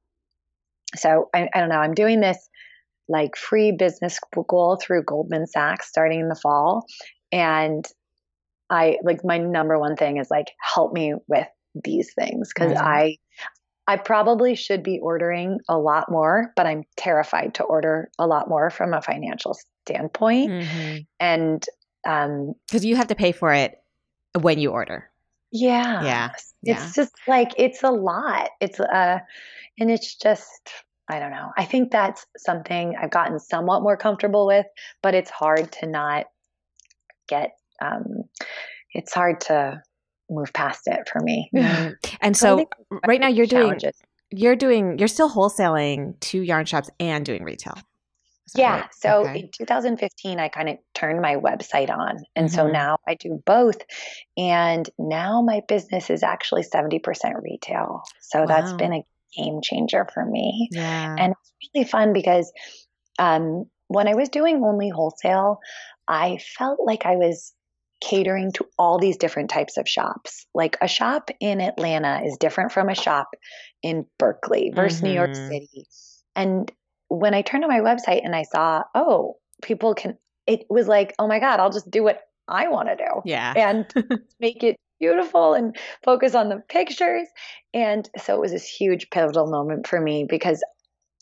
so I, I don't know. I'm doing this like free business school through Goldman Sachs starting in the fall, and I like my number one thing is like help me with these things because I I probably should be ordering a lot more, but I'm terrified to order a lot more from a financial standpoint. Mm-hmm. And um cuz you have to pay for it when you order. Yeah. Yeah. It's yeah. just like it's a lot. It's uh and it's just I don't know. I think that's something I've gotten somewhat more comfortable with, but it's hard to not get um it's hard to move past it for me. Mm. And so, so right now you're doing you're doing you're still wholesaling to yarn shops and doing retail. Yeah. Right? So okay. in 2015, I kind of turned my website on. And mm-hmm. so now I do both. And now my business is actually 70% retail. So wow. that's been a game changer for me. Yeah. And it's really fun because um, when I was doing only wholesale, I felt like I was catering to all these different types of shops. Like a shop in Atlanta is different from a shop in Berkeley versus mm-hmm. New York mm-hmm. City. And when I turned to my website and I saw, oh, people can, it was like, oh my God, I'll just do what I want to do. Yeah. And make it beautiful and focus on the pictures. And so it was this huge pivotal moment for me because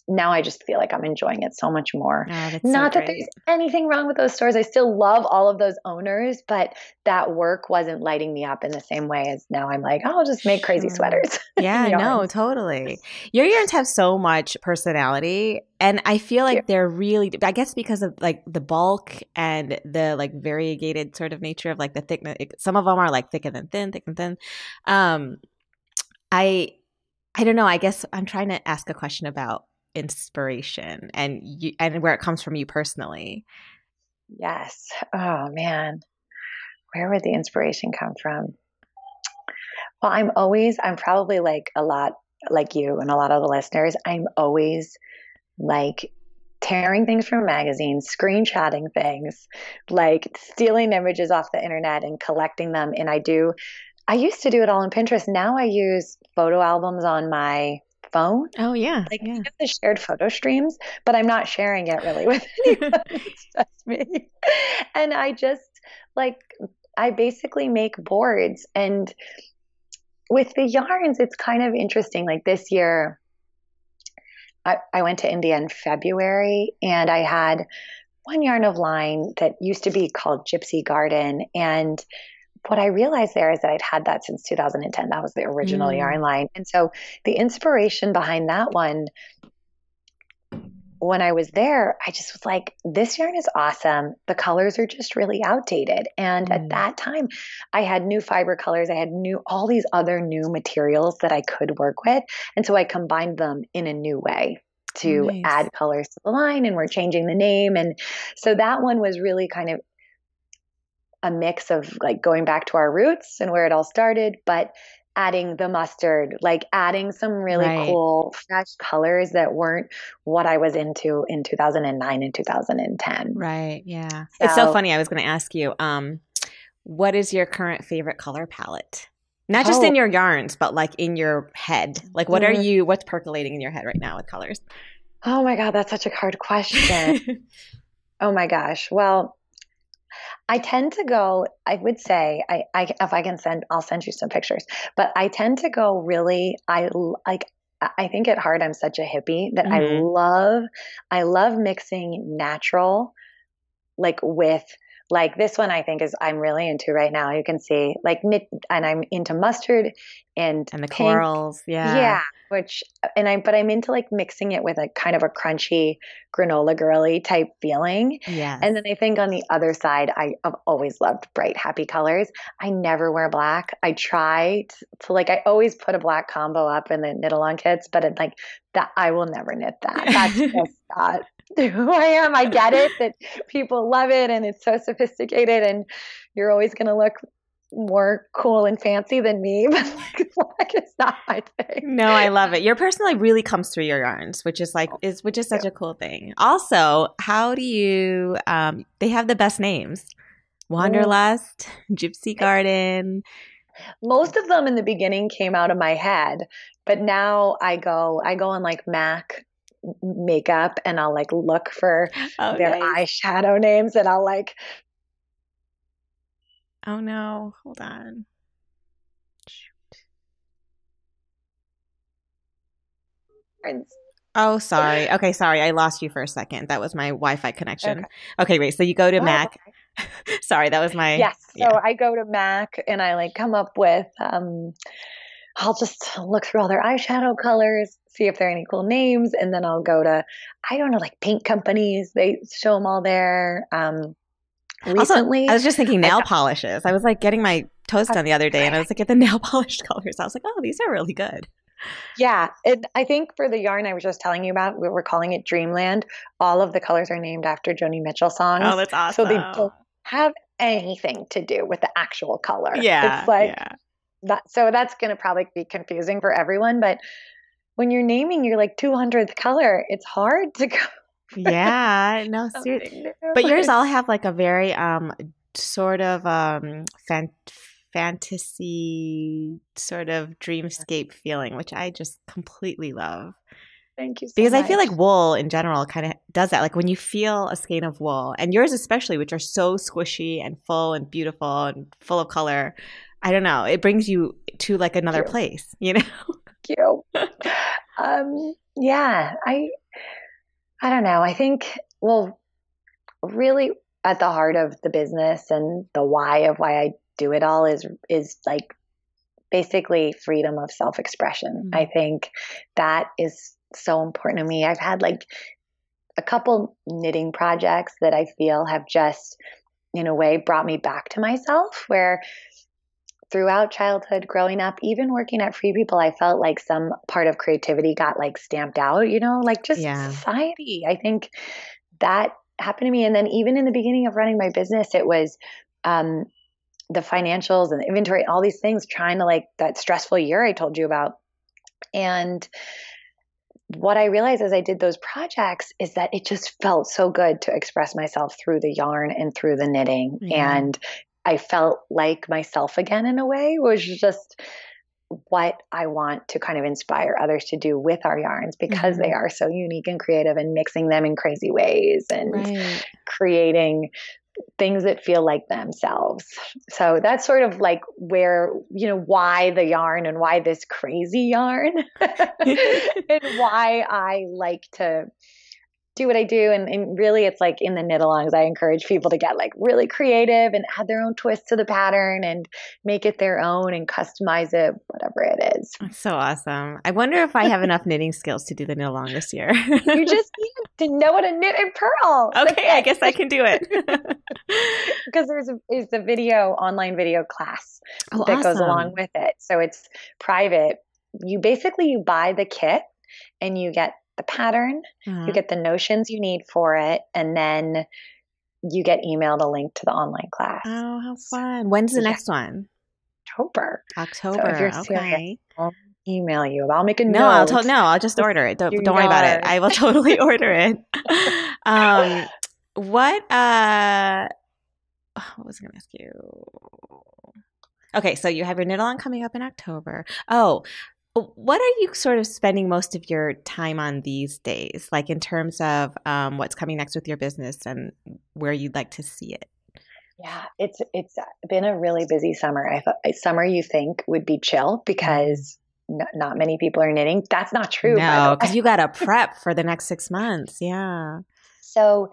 now I just feel like I'm enjoying it so much more. Oh, Not so that there's anything wrong with those stores. I still love all of those owners, but that work wasn't lighting me up in the same way as now I'm like, oh, I'll just make crazy sweaters. Yeah, no, totally. Your yarns have so much personality. And I feel like they're really, I guess because of like the bulk and the like variegated sort of nature of like the thickness. Some of them are like thicker than thin, thick and thin. Um, I, I don't know. I guess I'm trying to ask a question about inspiration and you and where it comes from you personally. Yes. Oh man. Where would the inspiration come from? Well, I'm always I'm probably like a lot like you and a lot of the listeners. I'm always like tearing things from magazines, screenshotting things, like stealing images off the internet and collecting them and I do I used to do it all on Pinterest. Now I use photo albums on my phone. Oh yeah, like yeah. the shared photo streams, but I'm not sharing it really with anyone. it's just me, and I just like I basically make boards, and with the yarns, it's kind of interesting. Like this year, I, I went to India in February, and I had one yarn of line that used to be called Gypsy Garden, and what I realized there is that I'd had that since 2010. That was the original mm. yarn line. And so the inspiration behind that one, when I was there, I just was like, this yarn is awesome. The colors are just really outdated. And mm. at that time, I had new fiber colors. I had new, all these other new materials that I could work with. And so I combined them in a new way to nice. add colors to the line and we're changing the name. And so that one was really kind of a mix of like going back to our roots and where it all started, but adding the mustard, like adding some really right. cool fresh colors that weren't what I was into in 2009 and 2010. Right. Yeah. So, it's so funny. I was going to ask you, um, what is your current favorite color palette? Not just oh. in your yarns, but like in your head. Like, what are mm-hmm. you, what's percolating in your head right now with colors? Oh my God, that's such a hard question. oh my gosh. Well, I tend to go, I would say, I, I, if I can send, I'll send you some pictures, but I tend to go really, I like, I think at heart, I'm such a hippie that mm-hmm. I love, I love mixing natural, like with, like this one, I think is I'm really into right now. You can see like and I'm into mustard and and the pink. corals, yeah, yeah. Which and I but I'm into like mixing it with a kind of a crunchy granola girly type feeling. Yeah. And then I think on the other side, I, have always loved bright, happy colors. I never wear black. I try to, to like I always put a black combo up in the knit along kits, but it, like that I will never knit that. That's just not who I am. I get it that people love it and it's so sophisticated and you're always going to look more cool and fancy than me, but like is not my thing. No, I love it. Your personality really comes through your yarns, which is like is which is such a cool thing. Also, how do you um they have the best names. Wanderlust, Gypsy Garden. Most of them in the beginning came out of my head, but now I go I go on like Mac makeup and I'll like look for oh, their nice. eyeshadow names and I'll like Oh no, hold on. Shoot. Oh, sorry. Okay, sorry. I lost you for a second. That was my Wi-Fi connection. Okay, okay great. So you go to oh, Mac. Okay. sorry, that was my Yes. So yeah. I go to Mac and I like come up with um I'll just look through all their eyeshadow colors, see if there are any cool names, and then I'll go to, I don't know, like paint companies. They show them all there. Um, recently, also, I was just thinking nail I, polishes. I was like getting my toes done the other day, and I was like, at the nail polish colors. I was like, oh, these are really good. Yeah, it, I think for the yarn I was just telling you about, we were calling it Dreamland. All of the colors are named after Joni Mitchell songs. Oh, that's awesome! So they don't have anything to do with the actual color. Yeah, it's like yeah that so that's going to probably be confusing for everyone but when you're naming your like 200th color, it's hard to go. yeah, no, seriously. But yours all have like a very um sort of um fan- fantasy sort of dreamscape feeling, which I just completely love. Thank you so because much. I feel like wool in general kind of does that. Like when you feel a skein of wool, and yours especially, which are so squishy and full and beautiful and full of color. I don't know. It brings you to like another place, you know. Thank you. um, yeah, I, I don't know. I think well, really at the heart of the business and the why of why I do it all is is like basically freedom of self expression. Mm-hmm. I think that is so important to me. I've had like a couple knitting projects that I feel have just, in a way, brought me back to myself where throughout childhood growing up even working at free people i felt like some part of creativity got like stamped out you know like just yeah. society i think that happened to me and then even in the beginning of running my business it was um, the financials and the inventory all these things trying to like that stressful year i told you about and what I realized as I did those projects is that it just felt so good to express myself through the yarn and through the knitting. Mm-hmm. And I felt like myself again in a way, which is just what I want to kind of inspire others to do with our yarns because mm-hmm. they are so unique and creative and mixing them in crazy ways and right. creating things that feel like themselves. So that's sort of like where, you know, why the yarn and why this crazy yarn and why I like to do what I do. And, and, really, it's like in the knit alongs, I encourage people to get like really creative and add their own twist to the pattern and make it their own and customize it, whatever it is. So awesome. I wonder if I have enough knitting skills to do the knit along this year. you just need to know how to knit and purl. Okay, I guess I can do it. because there's a, there's a video, online video class oh, that awesome. goes along with it. So it's private. You basically you buy the kit and you get the pattern, mm-hmm. you get the notions you need for it, and then you get emailed a link to the online class. Oh, how fun. When's the yeah. next one? October. October. So if you're okay. I'll email you. I'll make a no. Note. I'll to- no. I'll just order it. Don't, don't worry about it. I will totally order it. um, what? Uh, what was I going to ask you? Okay, so you have your knit along coming up in October. Oh, what are you sort of spending most of your time on these days, like in terms of um, what's coming next with your business and where you'd like to see it? Yeah, it's it's been a really busy summer. I thought summer you think would be chill because n- not many people are knitting. That's not true. No, because you got to prep for the next six months. Yeah. So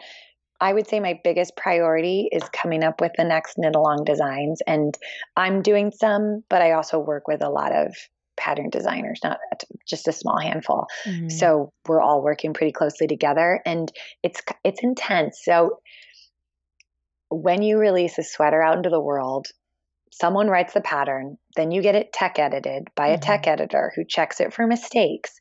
I would say my biggest priority is coming up with the next knit along designs. And I'm doing some, but I also work with a lot of pattern designers, not just a small handful. Mm-hmm. So we're all working pretty closely together and it's it's intense. So when you release a sweater out into the world, someone writes the pattern, then you get it tech edited by a mm-hmm. tech editor who checks it for mistakes.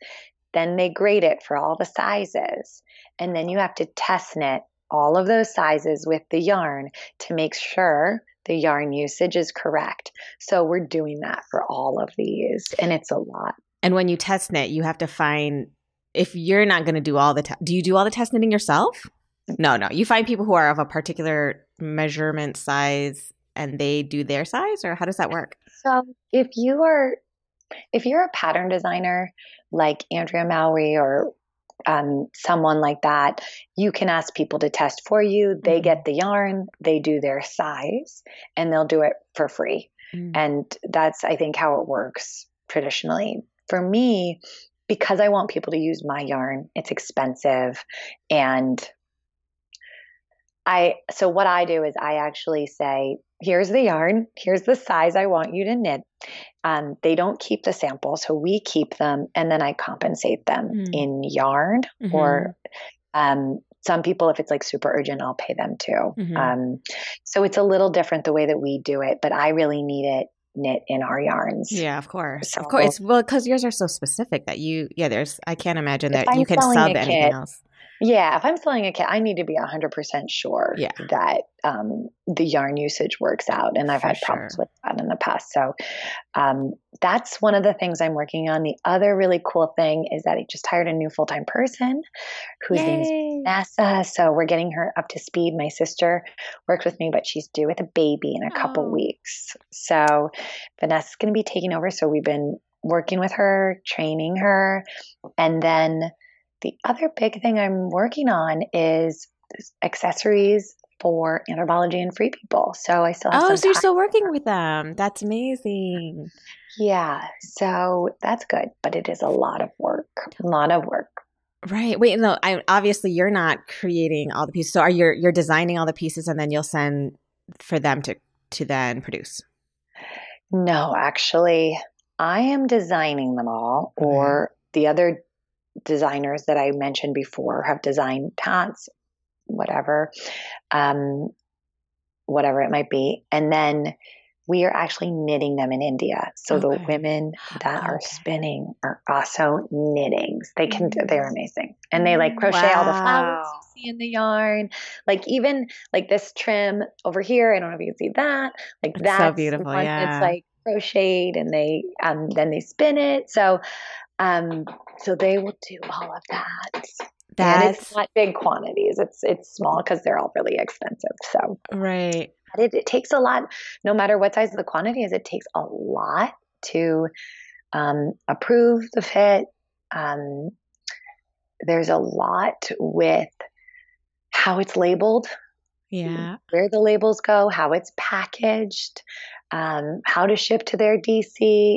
Then they grade it for all the sizes. And then you have to test knit all of those sizes with the yarn to make sure the yarn usage is correct. So we're doing that for all of these, and it's a lot. And when you test knit, you have to find if you're not going to do all the te- do you do all the test knitting yourself? No, no. You find people who are of a particular measurement size and they do their size or how does that work? So, if you are if you're a pattern designer like Andrea Mowry or um, someone like that, you can ask people to test for you. They mm-hmm. get the yarn, they do their size, and they'll do it for free. Mm. And that's, I think, how it works traditionally. For me, because I want people to use my yarn, it's expensive. And I, so what I do is I actually say, here's the yarn, here's the size I want you to knit. Um, they don't keep the sample, so we keep them, and then I compensate them mm. in yarn mm-hmm. or um, some people, if it's like super urgent, I'll pay them too. Mm-hmm. Um, so it's a little different the way that we do it, but I really need it knit in our yarns. Yeah, of course. So, of course. Well, because yours are so specific that you, yeah, there's, I can't imagine that you can sub anything kit, else. Yeah, if I'm selling a kit, I need to be 100% sure yeah. that um, the yarn usage works out. And I've For had problems sure. with that in the past. So um, that's one of the things I'm working on. The other really cool thing is that I just hired a new full time person whose name is. Vanessa. So we're getting her up to speed. My sister works with me, but she's due with a baby in a couple Oh. weeks. So Vanessa's going to be taking over. So we've been working with her, training her. And then the other big thing I'm working on is accessories for Anthropologie and free people. So I still have Oh, so you're still working with them. That's amazing. Yeah, so that's good, but it is a lot of work. A lot of work. Right. Wait, no, I obviously you're not creating all the pieces. So are you you're designing all the pieces and then you'll send for them to to then produce. No, actually, I am designing them all, or the other designers that I mentioned before have designed hats, whatever, um, whatever it might be. And then we are actually knitting them in India. So the women that are spinning are also knitting. They can they're Mm. amazing. And they like crochet all the flowers you see in the yarn. Like even like this trim over here, I don't know if you can see that. Like It's so beautiful, yeah. that's like crocheted and they um then they spin it. So um so they will do all of that. and it's That's not big quantities. It's it's small because they're all really expensive. So right. it, it takes a lot, no matter what size the quantity is, it takes a lot to um, approve the fit. Um, there's a lot with how it's labeled, Yeah. where the labels go, how it's packaged, um, how to ship to their DC.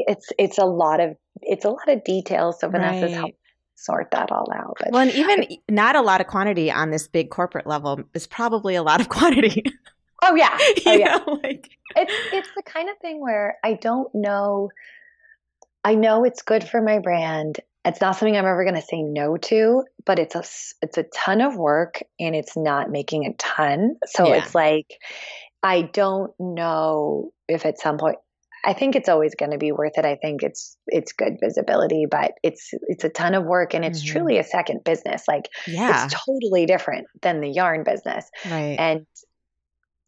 It's it's a lot of it's a lot of details. So Vanessa's Right. helping sort that all out. But Well, and even not a lot of quantity on this big corporate level is probably a lot of quantity. oh yeah, oh yeah. know, like it's it's the kind of thing where I don't know. I know it's good for my brand. It's not something I'm ever going to say no to, but it's a it's a ton of work and it's not making a ton. So Yeah. it's like I don't know if at some point I think it's always going to be worth it. I think it's it's good visibility, but it's it's a ton of work and it's Mhm. truly a second business. Like yeah. it's totally different than the yarn business. Right. And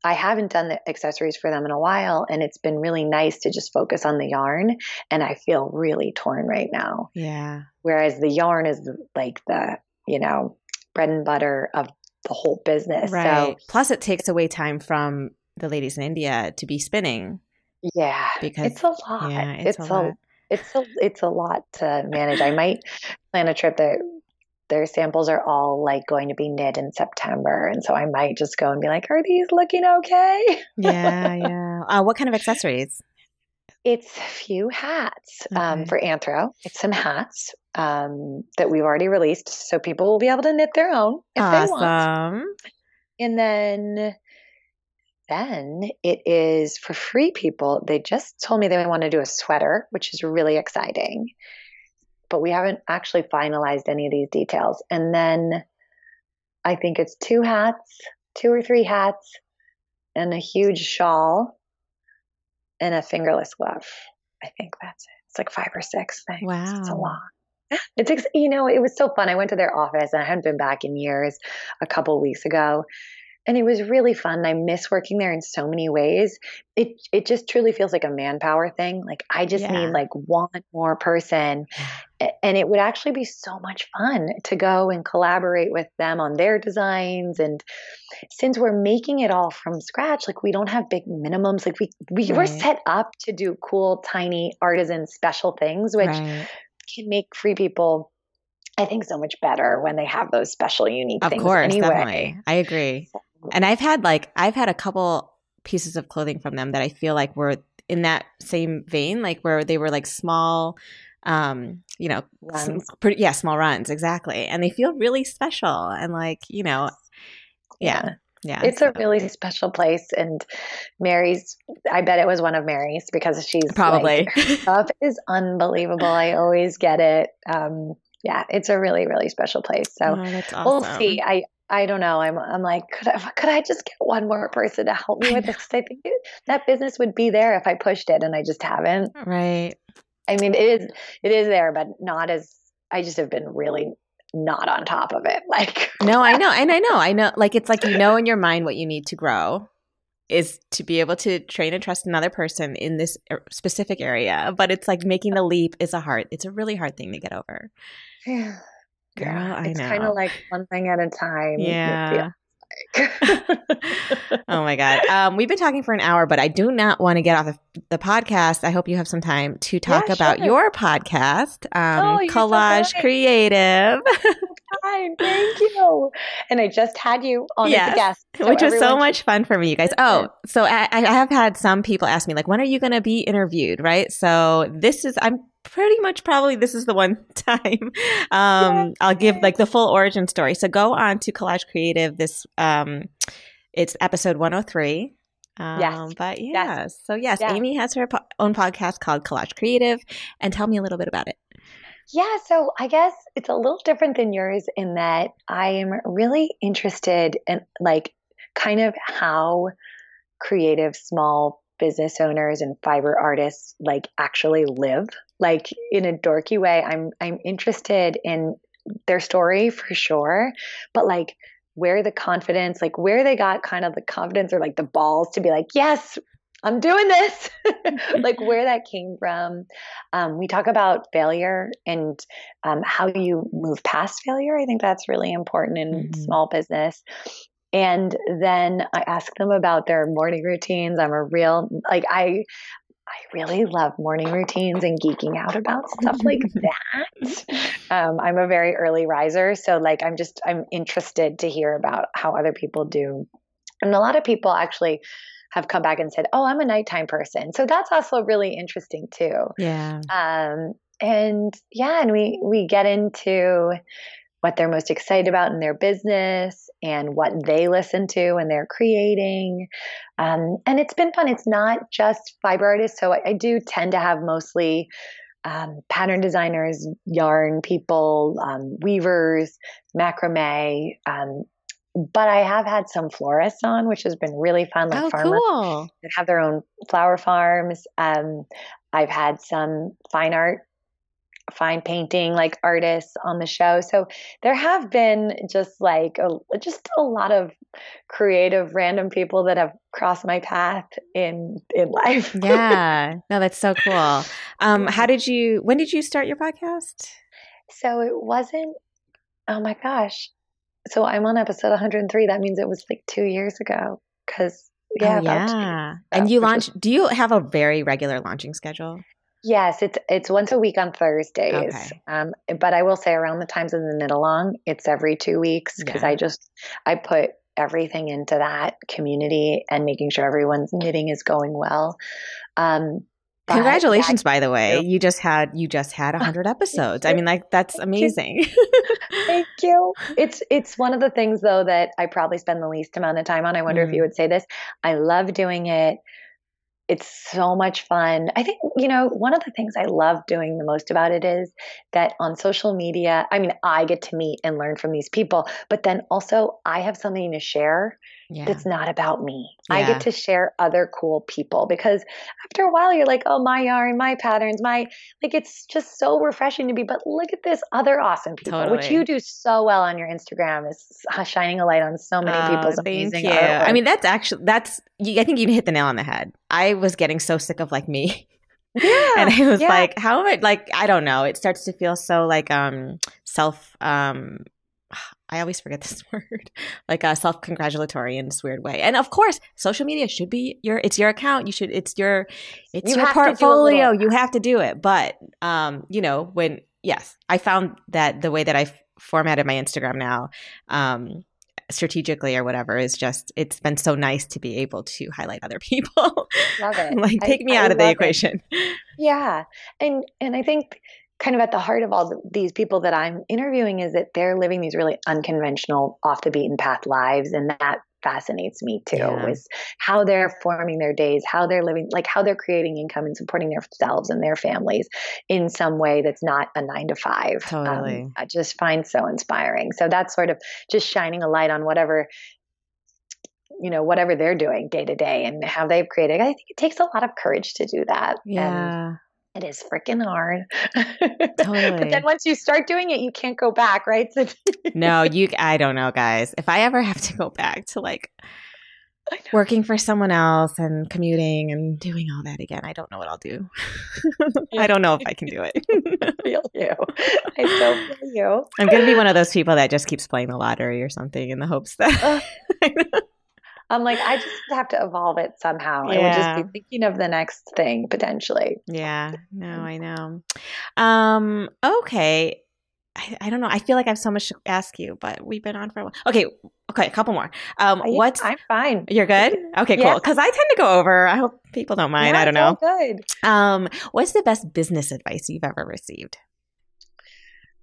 I haven't done the accessories for them in a while, and it's been really nice to just focus on the yarn. And I feel really torn right now. yeah. Whereas the yarn is like the, you know, bread and butter of the whole business. Right. Plus it takes away time from the ladies in India to be spinning. Yeah, Because- it's a lot. Yeah, it's, it's a lot. it's a it's a lot to manage. I might plan a trip that their samples are all like going to be knit in September, and so I might just go and be like, "Are these looking okay?" yeah, yeah. Uh, what kind of accessories? It's a few hats um, for Anthro. It's some hats um, that we've already released, so people will be able to knit their own if they want. awesome. And then, then it is for free people. They just told me they want to do a sweater, which is really exciting, but we haven't actually finalized any of these details. And then, I think it's two hats, two or three hats, and a huge shawl, and a fingerless glove. I think that's it. It's like five or six things. Wow. It's a lot. It's ex- you know it was so fun. I went to their office and I hadn't been back in years. A couple weeks ago, and it was really fun. I miss working there in so many ways. It it just truly feels like a manpower thing. Like I just Yeah. need like one more person, and it would actually be so much fun to go and collaborate with them on their designs. And since we're making it all from scratch, like we don't have big minimums. Like we we were set up to do cool, tiny artisan special things, which right. can make free people. I think so much better when they have those special, unique Of things. course, anyway. definitely. I agree. And I've had like I've had a couple pieces of clothing from them that I feel like were in that same vein, like where they were like small, um, you know, pretty, yeah, small runs exactly, and they feel really special and like you know, yeah, yeah, It's so- a really special place, and Mary's. I bet it was one of Mary's because she's probably like, stuff is unbelievable. I always get it. Um, yeah, it's a really really special place. So Oh, awesome. we'll see. I I don't know. I'm I'm like, could I could I just get one more person to help me with this? I think it, that business would be there if I pushed it, and I just haven't. Right. I mean, it is it is there, but not as. I just have been really not on top of it. Like No, I know. And I know. I know like it's like you know in your mind what you need to grow is to be able to train and trust another person in this specific area, but it's like making the leap is a hard it's a really hard thing to get over. Yeah. Girl, I it's know. kind of like one thing at a time. Yeah. oh my god. Um, we've been talking for an hour, but I do not want to get off of the podcast. I hope you have some time to talk Yeah, about sure. your podcast, um, Oh, you're so Collage. Creative, Fine, thank you. And I just had you on Yes, as a guest, which was so much fun for me, you guys. Oh, so I, I have had some people ask me like, when are you going to be interviewed? Right. So this is I'm pretty much probably this is the one time um i'll give like the full origin story so go on to collage creative this um it's episode 103 um Yes. but yeah, yes so yes Yeah. amy has her po- own podcast called collage creative and tell me a little bit about it Yeah, so I guess it's a little different than yours in that I am really interested in like kind of how creative small business owners and fiber artists like actually live. Like in a dorky way, I'm I'm interested in their story for sure, but like where the confidence, like where they got kind of the confidence or like the balls to be like, yes, I'm doing this. like where that came from. Um, we talk about failure and um, how you move past failure. I think that's really important in Mhm. small business. And then I ask them about their morning routines. I'm a real like I I really love morning routines and geeking out about stuff like that. Um, I'm a very early riser, so like I'm just I'm interested to hear about how other people do. And a lot of people actually have come back and said, "Oh, I'm a nighttime person." So that's also really interesting too. yeah Um, and yeah, and we we get into what they're most excited about in their business and what they listen to when they're creating. Um, and it's been fun. It's not just fiber artists. So I, I do tend to have mostly um, pattern designers, yarn people, um, weavers, macrame. Um, but I have had some florists on, which has been really fun, like oh farmers cool that have their own flower farms. Um, I've had some fine art, fine painting like artists on the show. So there have been just like a, just a lot of creative random people that have crossed my path in in life. yeah no that's so cool um how did you when did you start your podcast so it wasn't. Oh my gosh. So I'm on episode 103. That means it was like two years ago. Because yeah, oh, about two yeah and you launch do you have a very regular launching schedule Yes, it's it's once a week on Thursdays. Okay. Um, but I will say around the times of the knit along, it's every two weeks because Yeah. I just I put everything into that community and making sure everyone's knitting is going well. Um, Congratulations, by the way. you. You just had you just had a hundred episodes. I mean, like that's amazing. Thank you. It's it's one of the things though that I probably spend the least amount of time on. I wonder if Mm. you would say this. I love doing it. It's so much fun. I think, you know, one of the things I love doing the most about it is that on social media, I mean, I get to meet and learn from these people, but then also I have something to share yeah. that's not about me. I get to share other cool people because after a while you're like, oh, my yarn, my patterns, my like it's just so refreshing to be. But look at this other awesome people, which you do so well on your Instagram, is uh, shining a light on so many Oh, people's thank amazing you. artwork. I mean, that's actually that's. I think you hit the nail on the head. I was getting so sick of like me, yeah, and I was yeah. like, how am I? Like, I don't know. It starts to feel so like um self um. I always forget this word, like a self-congratulatory in this weird way. And of course, social media should be your it's your account. You should it's your it's You your have to do a portfolio. little- You have to do it. But um, you know, when yes, I found that the way that I formatted my Instagram now, um, strategically or whatever, is just it's been so nice to be able to highlight other people. love it. like I- take me I out of the love it. equation. Yeah. And and I think kind of at the heart of all the, these people that I'm interviewing is that they're living these really unconventional off the beaten path lives and that fascinates me too Yeah. is how they're forming their days how they're living like how they're creating income and supporting themselves and their families in some way that's not a nine to five Um, Totally. i just find so inspiring so that's sort of just shining a light on whatever you know whatever they're doing day to day and how they've created i think it takes a lot of courage to do that and Yeah. It is freaking hard. Totally. but then once you start doing it, you can't go back, right? So no, you I don't know, guys. If I ever have to go back to like working for someone else and commuting and doing all that again, I don't know what I'll do. I don't know if I can do it. I feel you. I so feel you. I'm going to be one of those people that just keeps playing the lottery or something in the hopes that I'm like, I just have to evolve it somehow. Yeah. I would just be thinking of the next thing potentially. Yeah, no, I know. Um, okay. I, I, don't know. I feel like I have so much to ask you, but we've been on for a while. Okay, okay, a couple more. Um, what's I'm fine. You're good. Okay, yeah. cool. Because I tend to go over. I hope people don't mind. Yeah, I don't know. Good. Um, what's the best business advice you've ever received?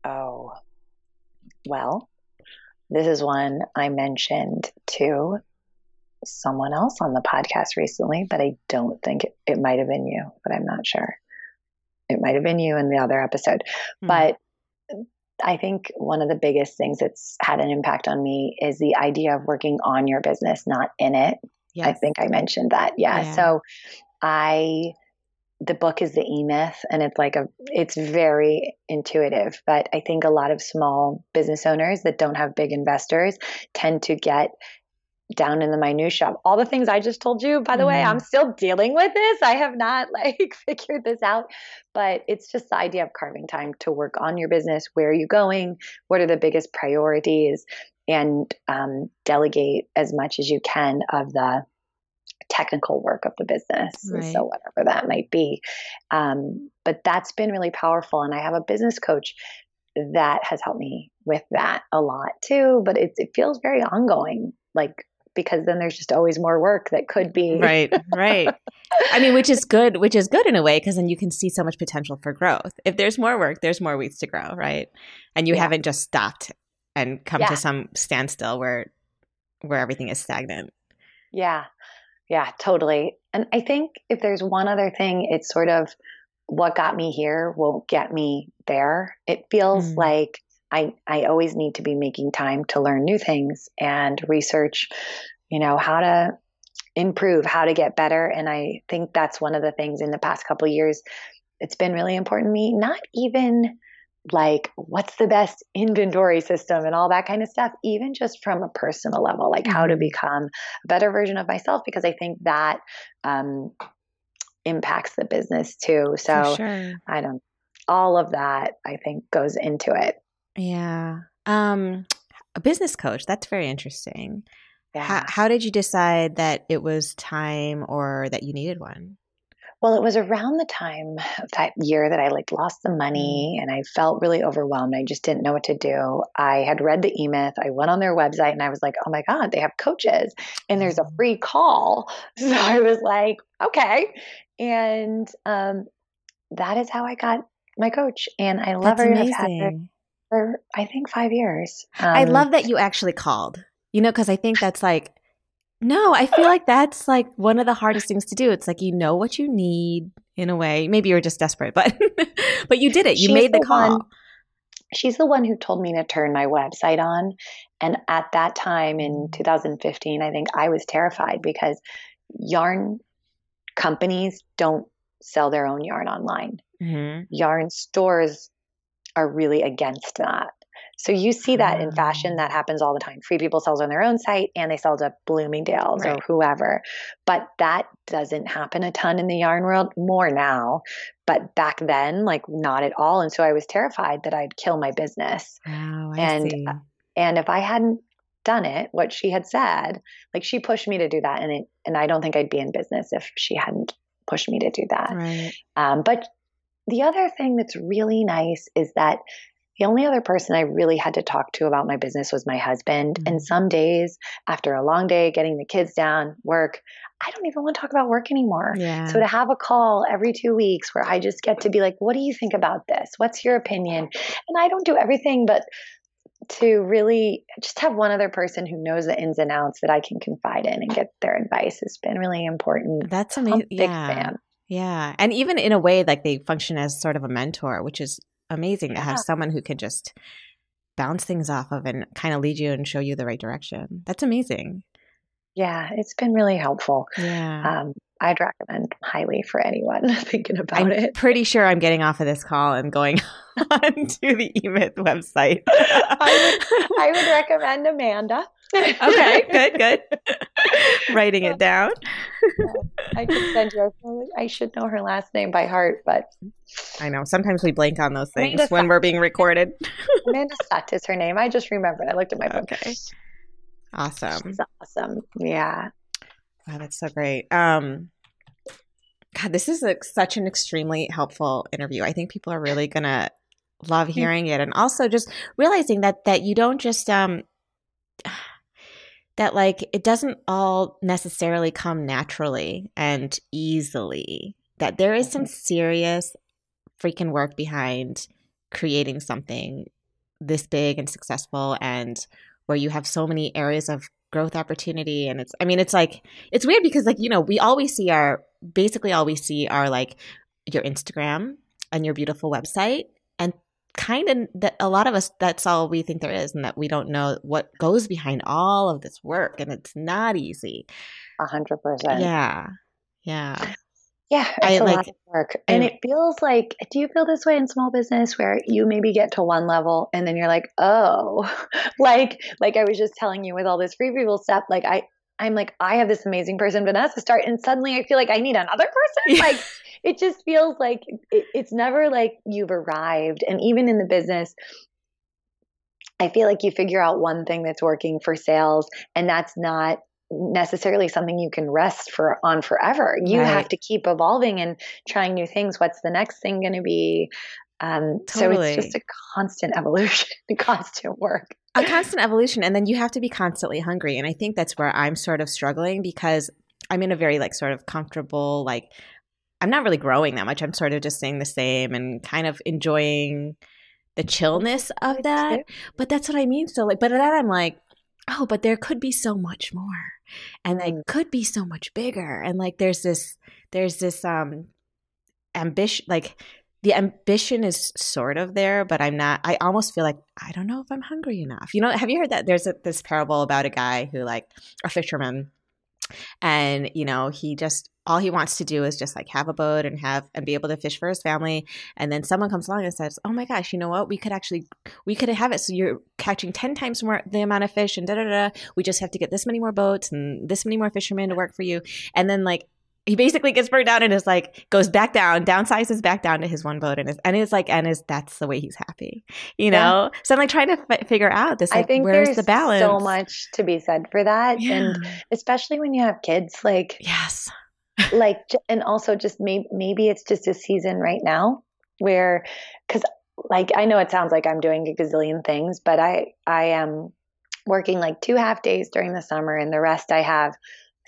Oh, well, this is one I mentioned to someone else on the podcast recently, but I don't think it, it might have been you, but I'm not sure. It might have been you in the other episode. Mm. But I think one of the biggest things that's had an impact on me is the idea of working on your business, not in it. Yes. I think I mentioned that. Yeah. yeah. So I the book is the E Myth, and it's like a it's very intuitive. But I think a lot of small business owners that don't have big investors tend to get down in the minutia. All the things I just told you, by the mm-hmm. way, I'm still dealing with this. I have not like figured this out, but it's just the idea of carving time to work on your business. Where are you going? What are the biggest priorities? And um, delegate as much as you can of the technical work of the business. Right. So whatever that might be. Um, but that's been really powerful. And I have a business coach that has helped me with that a lot too. But it, it feels very ongoing. Like because then there's just always more work that could be. Right right. I mean which is good which is good in a way because then you can see so much potential for growth. If there's more work there's more weeds to grow right? And you yeah. haven't just stopped and come yeah. to some standstill where where everything is stagnant. Yeah. Yeah totally. And i think if there's one other thing it's sort of what got me here won't get me there. It feels mm. like I, I always need to be making time to learn new things and research, you know, how to improve, how to get better. And I think that's one of the things in the past couple years, it's been really important to me, not even like what's the best inventory system and all that kind of stuff, even just from a personal level, like how to mm-hmm. become a better version of myself, because I think that um, impacts the business too. So sure. I don't, all of that I think goes into it. Yeah. Um, a business coach. That's very interesting. Yeah. How, how did you decide that it was time or that you needed one? Well, it was around the time of that year that I like lost the money mm. and I felt really overwhelmed. I just didn't know what to do. I had read the E Myth. I went on their website and I was like, oh my God, they have coaches and there's a mm. free call. So I was like, okay. And um, that is how I got my coach. And I love That's her. Amazing. I've had her for I think five years. Um, I love that you actually called. You know, because I think that's like, no, I feel like that's like one of the hardest things to do. It's like you know what you need in a way. Maybe you're just desperate, but but you did it. You made the, the call. One, she's the one who told me to turn my website on, and at that time in mm. 2015, I think I was terrified because yarn companies don't sell their own yarn online. Mm-hmm. Yarn stores are really against that. So you see that in fashion, that happens all the time. Free People sells on their own site and they sell to Bloomingdale's right. or whoever. But that doesn't happen a ton in the yarn world, more now. But back then, like not at all. And so I was terrified that I'd kill my business. Wow, I and see. and if I hadn't done it, what she had said, like she pushed me to do that, and it, and I don't think I'd be in business if she hadn't pushed me to do that. Right. Um, but the other thing that's really nice is that the only other person I really had to talk to about my business was my husband. Mm-hmm. And some days, after a long day getting the kids down, work, I don't even want to talk about work anymore. Yeah. So to have a call every two weeks where I just get to be like, what do you think about this? What's your opinion? And I don't do everything, but to really just have one other person who knows the ins and outs that I can confide in and get their advice has been really important. That's amazing. Big yeah. fan. Yeah. And even in a way, like they function as sort of a mentor, which is amazing yeah. to have someone who can just bounce things off of and kind of lead you and show you the right direction. That's amazing. Yeah, it's been really helpful. Yeah. Um, I'd recommend highly for anyone thinking about I'm it. Pretty sure I'm getting off of this call and going on to the eMyth website. I, would, I would recommend Amanda. Okay, good, good. Writing it down. I could send you. I should know her last name by heart, but I know sometimes we blank on those things Amanda when we're being recorded. Amanda Sutt is her name. I just remembered. I looked at my book. Okay. Awesome. She's awesome. Yeah. Wow, that's so great. Um, God, this is a, such an extremely helpful interview. I think people are really gonna love hearing it, and also just realizing that that you don't just um that like it doesn't all necessarily come naturally and easily. That there is some mm-hmm. serious freaking work behind creating something this big and successful and where you have so many areas of growth opportunity and it's i mean it's like it's weird because like you know we always see our basically all we see are like your instagram and your beautiful website and kind of that a lot of us that's all we think there is and that we don't know what goes behind all of this work and it's not easy. A hundred percent. Yeah. Yeah. Yeah, it's I, a like, lot of work. And it feels like, do you feel this way in small business where you maybe get to one level and then you're like, oh, like, like I was just telling you with all this free people stuff, like I, I'm like, I have this amazing person, Vanessa, start, and suddenly I feel like I need another person. Like, it just feels like it, it's never like you've arrived. And even in the business, I feel like you figure out one thing that's working for sales, and that's not necessarily something you can rest for on forever. You right. have to keep evolving and trying new things. What's the next thing going to be? Um, totally. So it's just a constant evolution, a constant work. A constant evolution. And then you have to be constantly hungry. And I think that's where I'm sort of struggling because I'm in a very like sort of comfortable, like I'm not really growing that much. I'm sort of just staying the same and kind of enjoying the chillness of that. But that's what I mean. So like, but then I'm like, oh, but there could be so much more and they mm. could be so much bigger. And like there's this there's this um ambition like the ambition is sort of there, but I'm not. I almost feel like I don't know if I'm hungry enough. You know, have you heard that? There's a, this parable about a guy who, like, a fisherman, and you know, he just all he wants to do is just like have a boat and have and be able to fish for his family and then someone comes along and says oh my gosh you know what we could actually we could have it so you're catching 10 times more the amount of fish and da da da we just have to get this many more boats and this many more fishermen to work for you and then like he basically gets burned out and is like goes back down, downsizes back down to his one boat, and is and is like and is that's the way he's happy, you know. Yeah. So I'm like trying to f- figure out this. Like, I think where's the balance? So much to be said for that, yeah. and especially when you have kids, like yes, like and also just maybe maybe it's just a season right now where because like I know it sounds like I'm doing a gazillion things, but I I am working like two half days during the summer, and the rest I have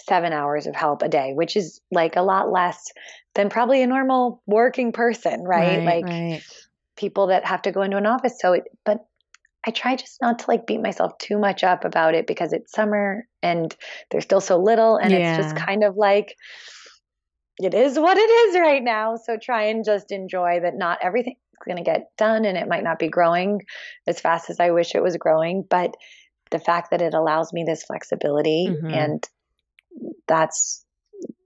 seven hours of help a day, which is like a lot less than probably a normal working person, right? right like right. people that have to go into an office. So, it, but I try just not to like beat myself too much up about it because it's summer and there's still so little, and yeah. it's just kind of like it is what it is right now. So try and just enjoy that not everything's going to get done and it might not be growing as fast as I wish it was growing. But the fact that it allows me this flexibility mm-hmm. and that's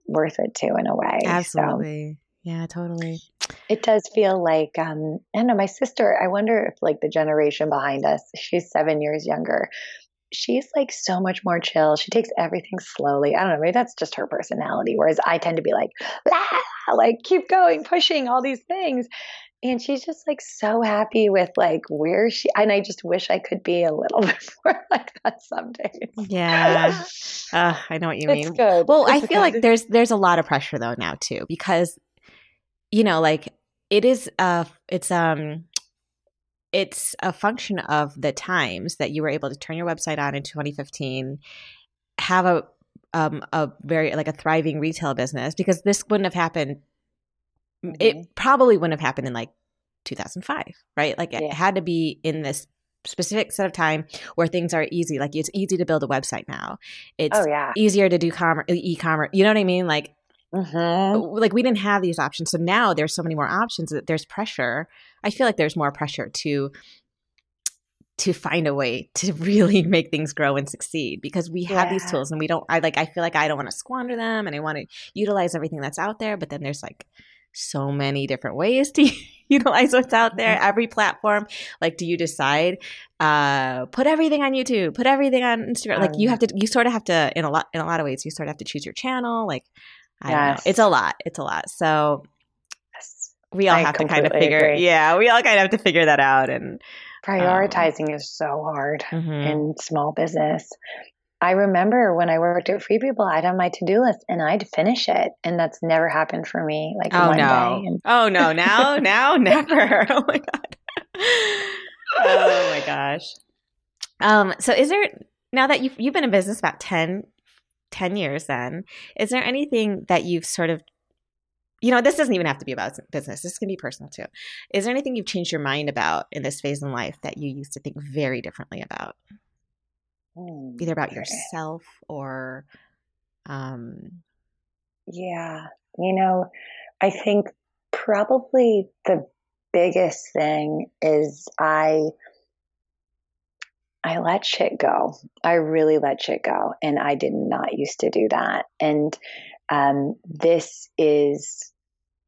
worth it too in a way. Absolutely. So yeah, totally. It does feel like um I don't know, my sister, I wonder if like the generation behind us, she's seven years younger she's like so much more chill. She takes everything slowly. I don't know, maybe that's just her personality. Whereas I tend to be like, like keep going, pushing all these things. And she's just like so happy with like where she and I just wish I could be a little bit more like that some days. Yeah. uh, I know what you mean. Well, it's I feel good. like there's there's a lot of pressure though now too, because you know, like it is uh it's um it's a function of the times that you were able to turn your website on in 2015, have a um, a very like a thriving retail business because this wouldn't have happened. Mm-hmm. It probably wouldn't have happened in like 2005, right? Like yeah. it had to be in this specific set of time where things are easy. Like it's easy to build a website now. It's oh, yeah. easier to do commerce, e-commerce. You know what I mean? Like, mm-hmm. like we didn't have these options. So now there's so many more options that there's pressure I feel like there's more pressure to to find a way to really make things grow and succeed because we have yeah. these tools and we don't I like I feel like I don't want to squander them and I want to utilize everything that's out there but then there's like so many different ways to utilize what's out there mm-hmm. every platform. Like do you decide uh put everything on youtube put everything on instagram? Like you have to you sort of have to in a lot in a lot of ways you sort of have to choose your channel. Like i yes. don't know. It's a lot. It's a lot. So we all I have to kind of figure agree. yeah we all kind of have to figure that out and prioritizing um, is so hard mm-hmm. in small business I remember when I worked at Free People, I'd have my to do list and I'd finish it, and that's never happened for me. Like oh one no, day. And- oh no, now now never. Oh my god. oh my gosh. Um. So is there now that you've you've been in business about 10, 10 years? Then is there anything that you've sort of you know, this doesn't even have to be about business. This can be personal too. Is there anything you've changed your mind about in this phase in life that you used to think very differently about? Mm, either about yourself or um yeah you know i think probably the biggest thing is i I let shit go. I really let shit go. And I did not used to do that. And um, this is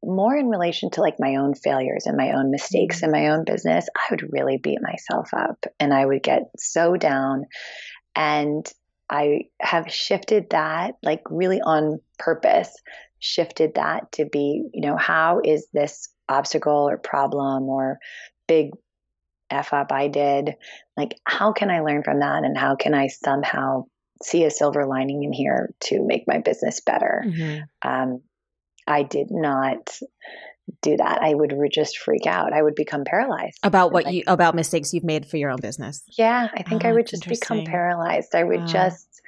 more in relation to like my own failures and my own mistakes mm-hmm. in my own business. I would really beat myself up and I would get so down. And I have shifted that, like really on purpose, shifted that to be, you know, how is this obstacle or problem or big F up I did? Like, how can I learn from that? And how can I somehow see a silver lining in here to make my business better? Mm-hmm. Um, I did not do that, I would just freak out. I would become paralyzed. About what like, you about mistakes you've made for your own business. Yeah, I think oh, I ah, would just become paralyzed. I would just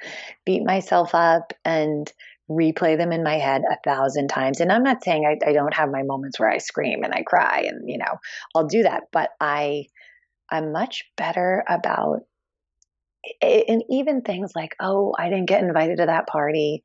beat myself up and replay them in my head a thousand times. And I'm not saying I, I don't have my moments where I scream and I cry and you know, I'll do that, but I I'm much better about and even things like, oh, I didn't get invited to that party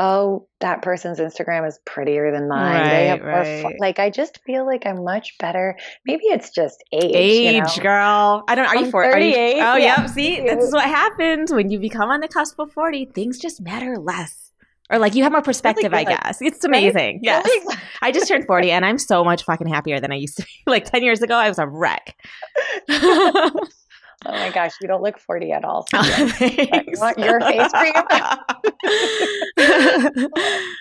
oh, that person's Instagram is prettier than mine. Right, right. fun. Like, I just feel like I'm much better. Maybe it's just age. Age, you know? girl. I don't. Are I'm you 40? Are you, oh, yeah. yep. See, this is what happens when you become on the cusp of 40. Things just matter less. Or like you have more perspective, really I guess. It's amazing. Right? Yes. Really? I just turned 40 and I'm so much fucking happier than I used to be. Like 10 years ago, I was a wreck. Oh my gosh, you don't look 40 at all. So want your face cream.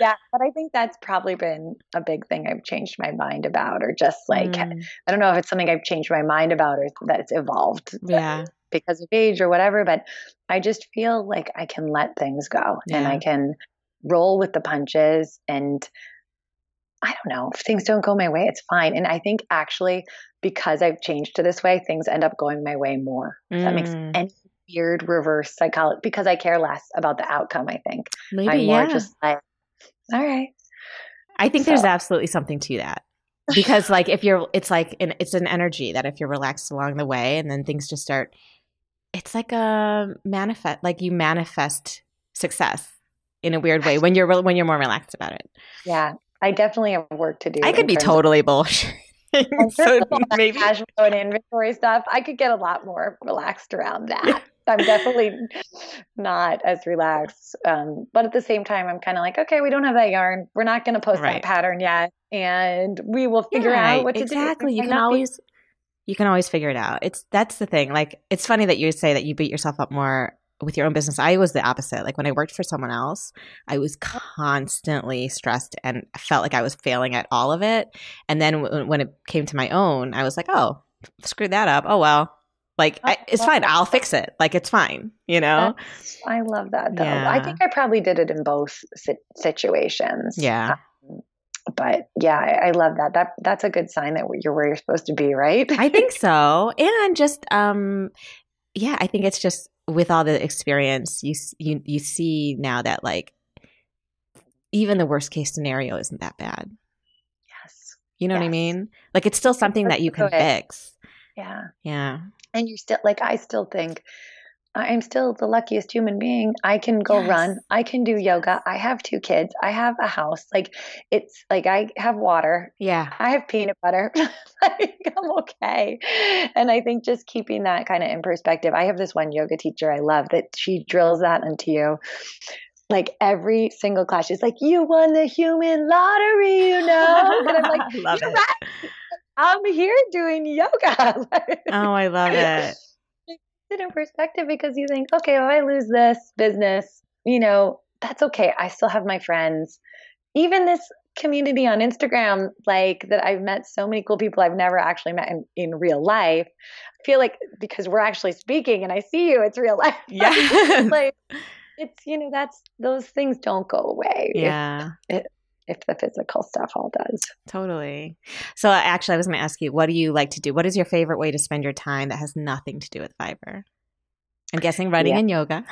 yeah, but I think that's probably been a big thing I've changed my mind about, or just like, mm. I don't know if it's something I've changed my mind about or that it's evolved. Yeah. Because of age or whatever, but I just feel like I can let things go yeah. and I can roll with the punches and I don't know, if things don't go my way, it's fine. And I think actually because I've changed to this way, things end up going my way more. Mm. That makes mm. any weird reverse psychology because I care less about the outcome, I think. Maybe I'm more yeah. just like, all right. I think so. there's absolutely something to that. Because like if you're it's like an, it's an energy that if you're relaxed along the way and then things just start it's like a manifest like you manifest success in a weird way when you're when you're more relaxed about it. Yeah. I definitely have work to do. I could be totally bullshit. so maybe cash flow and inventory stuff, I could get a lot more relaxed around that. Yeah. I'm definitely not as relaxed. Um, but at the same time, I'm kind of like, okay, we don't have that yarn. We're not going to post right. that pattern yet, and we will figure yeah, out what exactly. to do. Exactly. You can always. Be- you can always figure it out. It's that's the thing. Like it's funny that you say that you beat yourself up more with your own business, I was the opposite. Like when I worked for someone else, I was constantly stressed and felt like I was failing at all of it. And then w- when it came to my own, I was like, oh, screwed that up. Oh, well. Like, I, it's fine. I'll fix it. Like, it's fine, you know? That's, I love that, though. Yeah. I think I probably did it in both situations. Yeah. Um, but yeah, I, I, love that. That that's a good sign that you're where you're supposed to be, right? I think so. And just um yeah, I think it's just with all the experience, you you you see now that like even the worst case scenario isn't that bad. Yes. You know yes. what I mean? Like it's still something that you can fix. Yeah. Yeah. And you're still like I still think I'm still the luckiest human being. I can go yes. run. I can do yoga. I have two kids. I have a house. Like it's like I have water. Yeah. I have peanut butter. like I'm okay. And I think just keeping that kind of in perspective. I have this one yoga teacher I love that she drills that into you. Like every single class, she's like, "You won the human lottery," you know. And I'm like, love it. Right. I'm here doing yoga. oh, I love it it in perspective because you think, okay, if I lose this business, you know, that's okay. I still have my friends. Even this community on Instagram, like that I've met so many cool people I've never actually met in, in real life. I feel like because we're actually speaking and I see you, it's real life. Yeah. like it's, you know, that's those things don't go away. Yeah. It, if the physical stuff all does. Totally. So actually I was going to ask you, what do you like to do? What is your favorite way to spend your time that has nothing to do with fiber? I'm guessing running yeah. and yoga.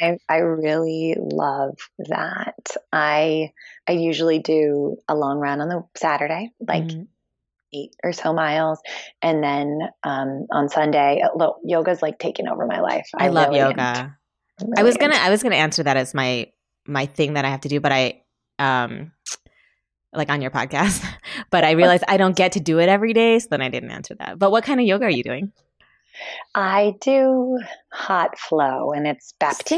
I, I really love that. I I usually do a long run on the Saturday, like mm-hmm. eight or so miles, and then um, on Sunday, uh, yoga's like taking over my life. I, I love really yoga. Really I was gonna I was gonna answer that as my my thing that I have to do, but I um like on your podcast, but I realized I don't get to do it every day, so then I didn't answer that. But what kind of yoga are you doing? I do hot flow, and it's Baptiste.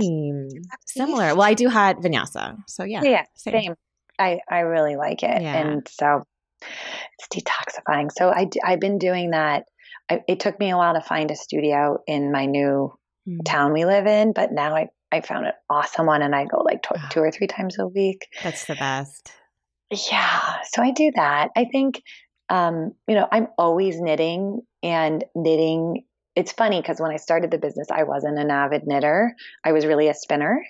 Same. Similar. Well, I do hot vinyasa, so yeah. Yeah, same. same. I I really like it, yeah. and so it's detoxifying. So I I've been doing that. I, it took me a while to find a studio in my new mm. town we live in, but now I I found an awesome one and I go like two or three times a week. That's the best. Yeah. So I do that. I think, um, you know, I'm always knitting and knitting. It's funny because when I started the business, I wasn't an avid knitter. I was really a spinner.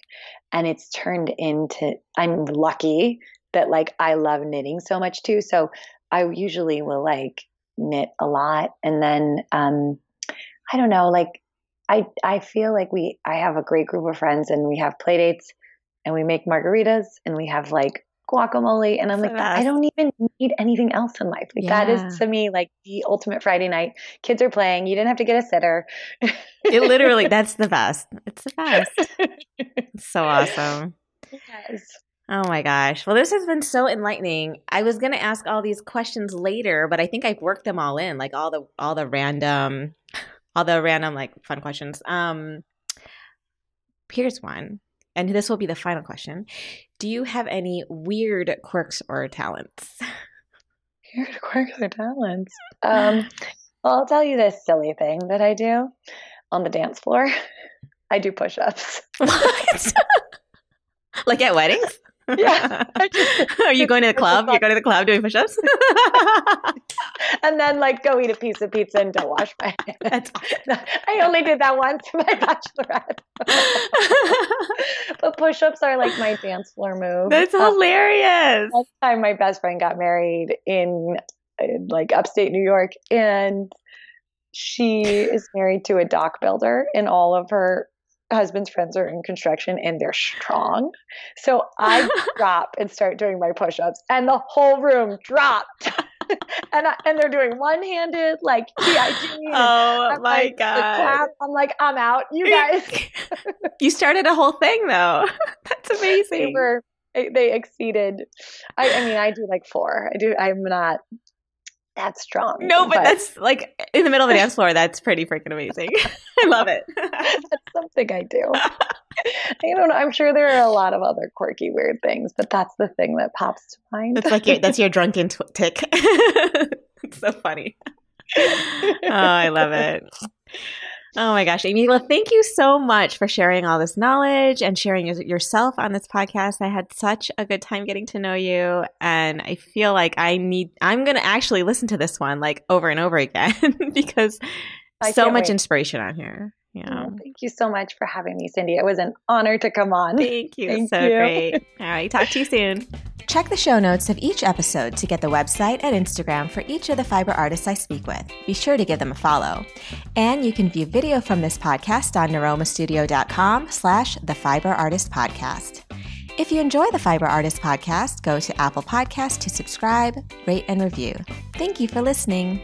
And it's turned into, I'm lucky that like I love knitting so much too. So I usually will like knit a lot. And then, um, I don't know, like I I feel like we I have a great group of friends and we have play dates and we make margaritas and we have like guacamole and I'm like I don't even need anything else in life. Like yeah. that is to me like the ultimate Friday night. Kids are playing. You didn't have to get a sitter. it literally that's the best. It's the best. It's so awesome. Yes. Oh my gosh. Well, this has been so enlightening. I was going to ask all these questions later, but I think I've worked them all in, like all the all the random all the random like fun questions. Um, here's one, and this will be the final question. Do you have any weird quirks or talents? Weird quirks or talents? Um, well, I'll tell you this silly thing that I do on the dance floor. I do push-ups. What? like at weddings? Yeah. Are you going to the club? You're going to the club doing push-ups? And then like go eat a piece of pizza and don't wash my hands. I only did that once for my bachelorette. but push-ups are like my dance floor move. That's um, hilarious. Last time my best friend got married in, in like upstate New York and she is married to a dock builder and all of her husband's friends are in construction and they're strong. So I drop and start doing my push ups, and the whole room dropped. and I, and they're doing one handed like. Oh I'm my like, god! I'm like, I'm out. You guys. you started a whole thing though. That's amazing. They, were, they exceeded. I, I mean, I do like four. I do. I'm not that strong. No, but, but, that's like in the middle of a dance floor. That's pretty freaking amazing. I love it. that's something I do. I don't know. I'm sure there are a lot of other quirky, weird things, but that's the thing that pops to mind. That's like your, that's your drunken t- tick. it's so funny. oh, I love it. Oh my gosh, Amy. Well, thank you so much for sharing all this knowledge and sharing yourself on this podcast. I had such a good time getting to know you. And I feel like I need, I'm going to actually listen to this one like over and over again because I so much wait. inspiration on here. Yeah. Oh, thank you so much for having me, Cindy. It was an honor to come on. Thank you. Thank so you. great. All right. Talk to you soon. Check the show notes of each episode to get the website and Instagram for each of the fiber artists I speak with. Be sure to give them a follow. And you can view video from this podcast on niromastudio.com slash the fiber artist podcast. If you enjoy the Fiber Artist podcast, go to Apple Podcasts to subscribe, rate, and review. Thank you for listening.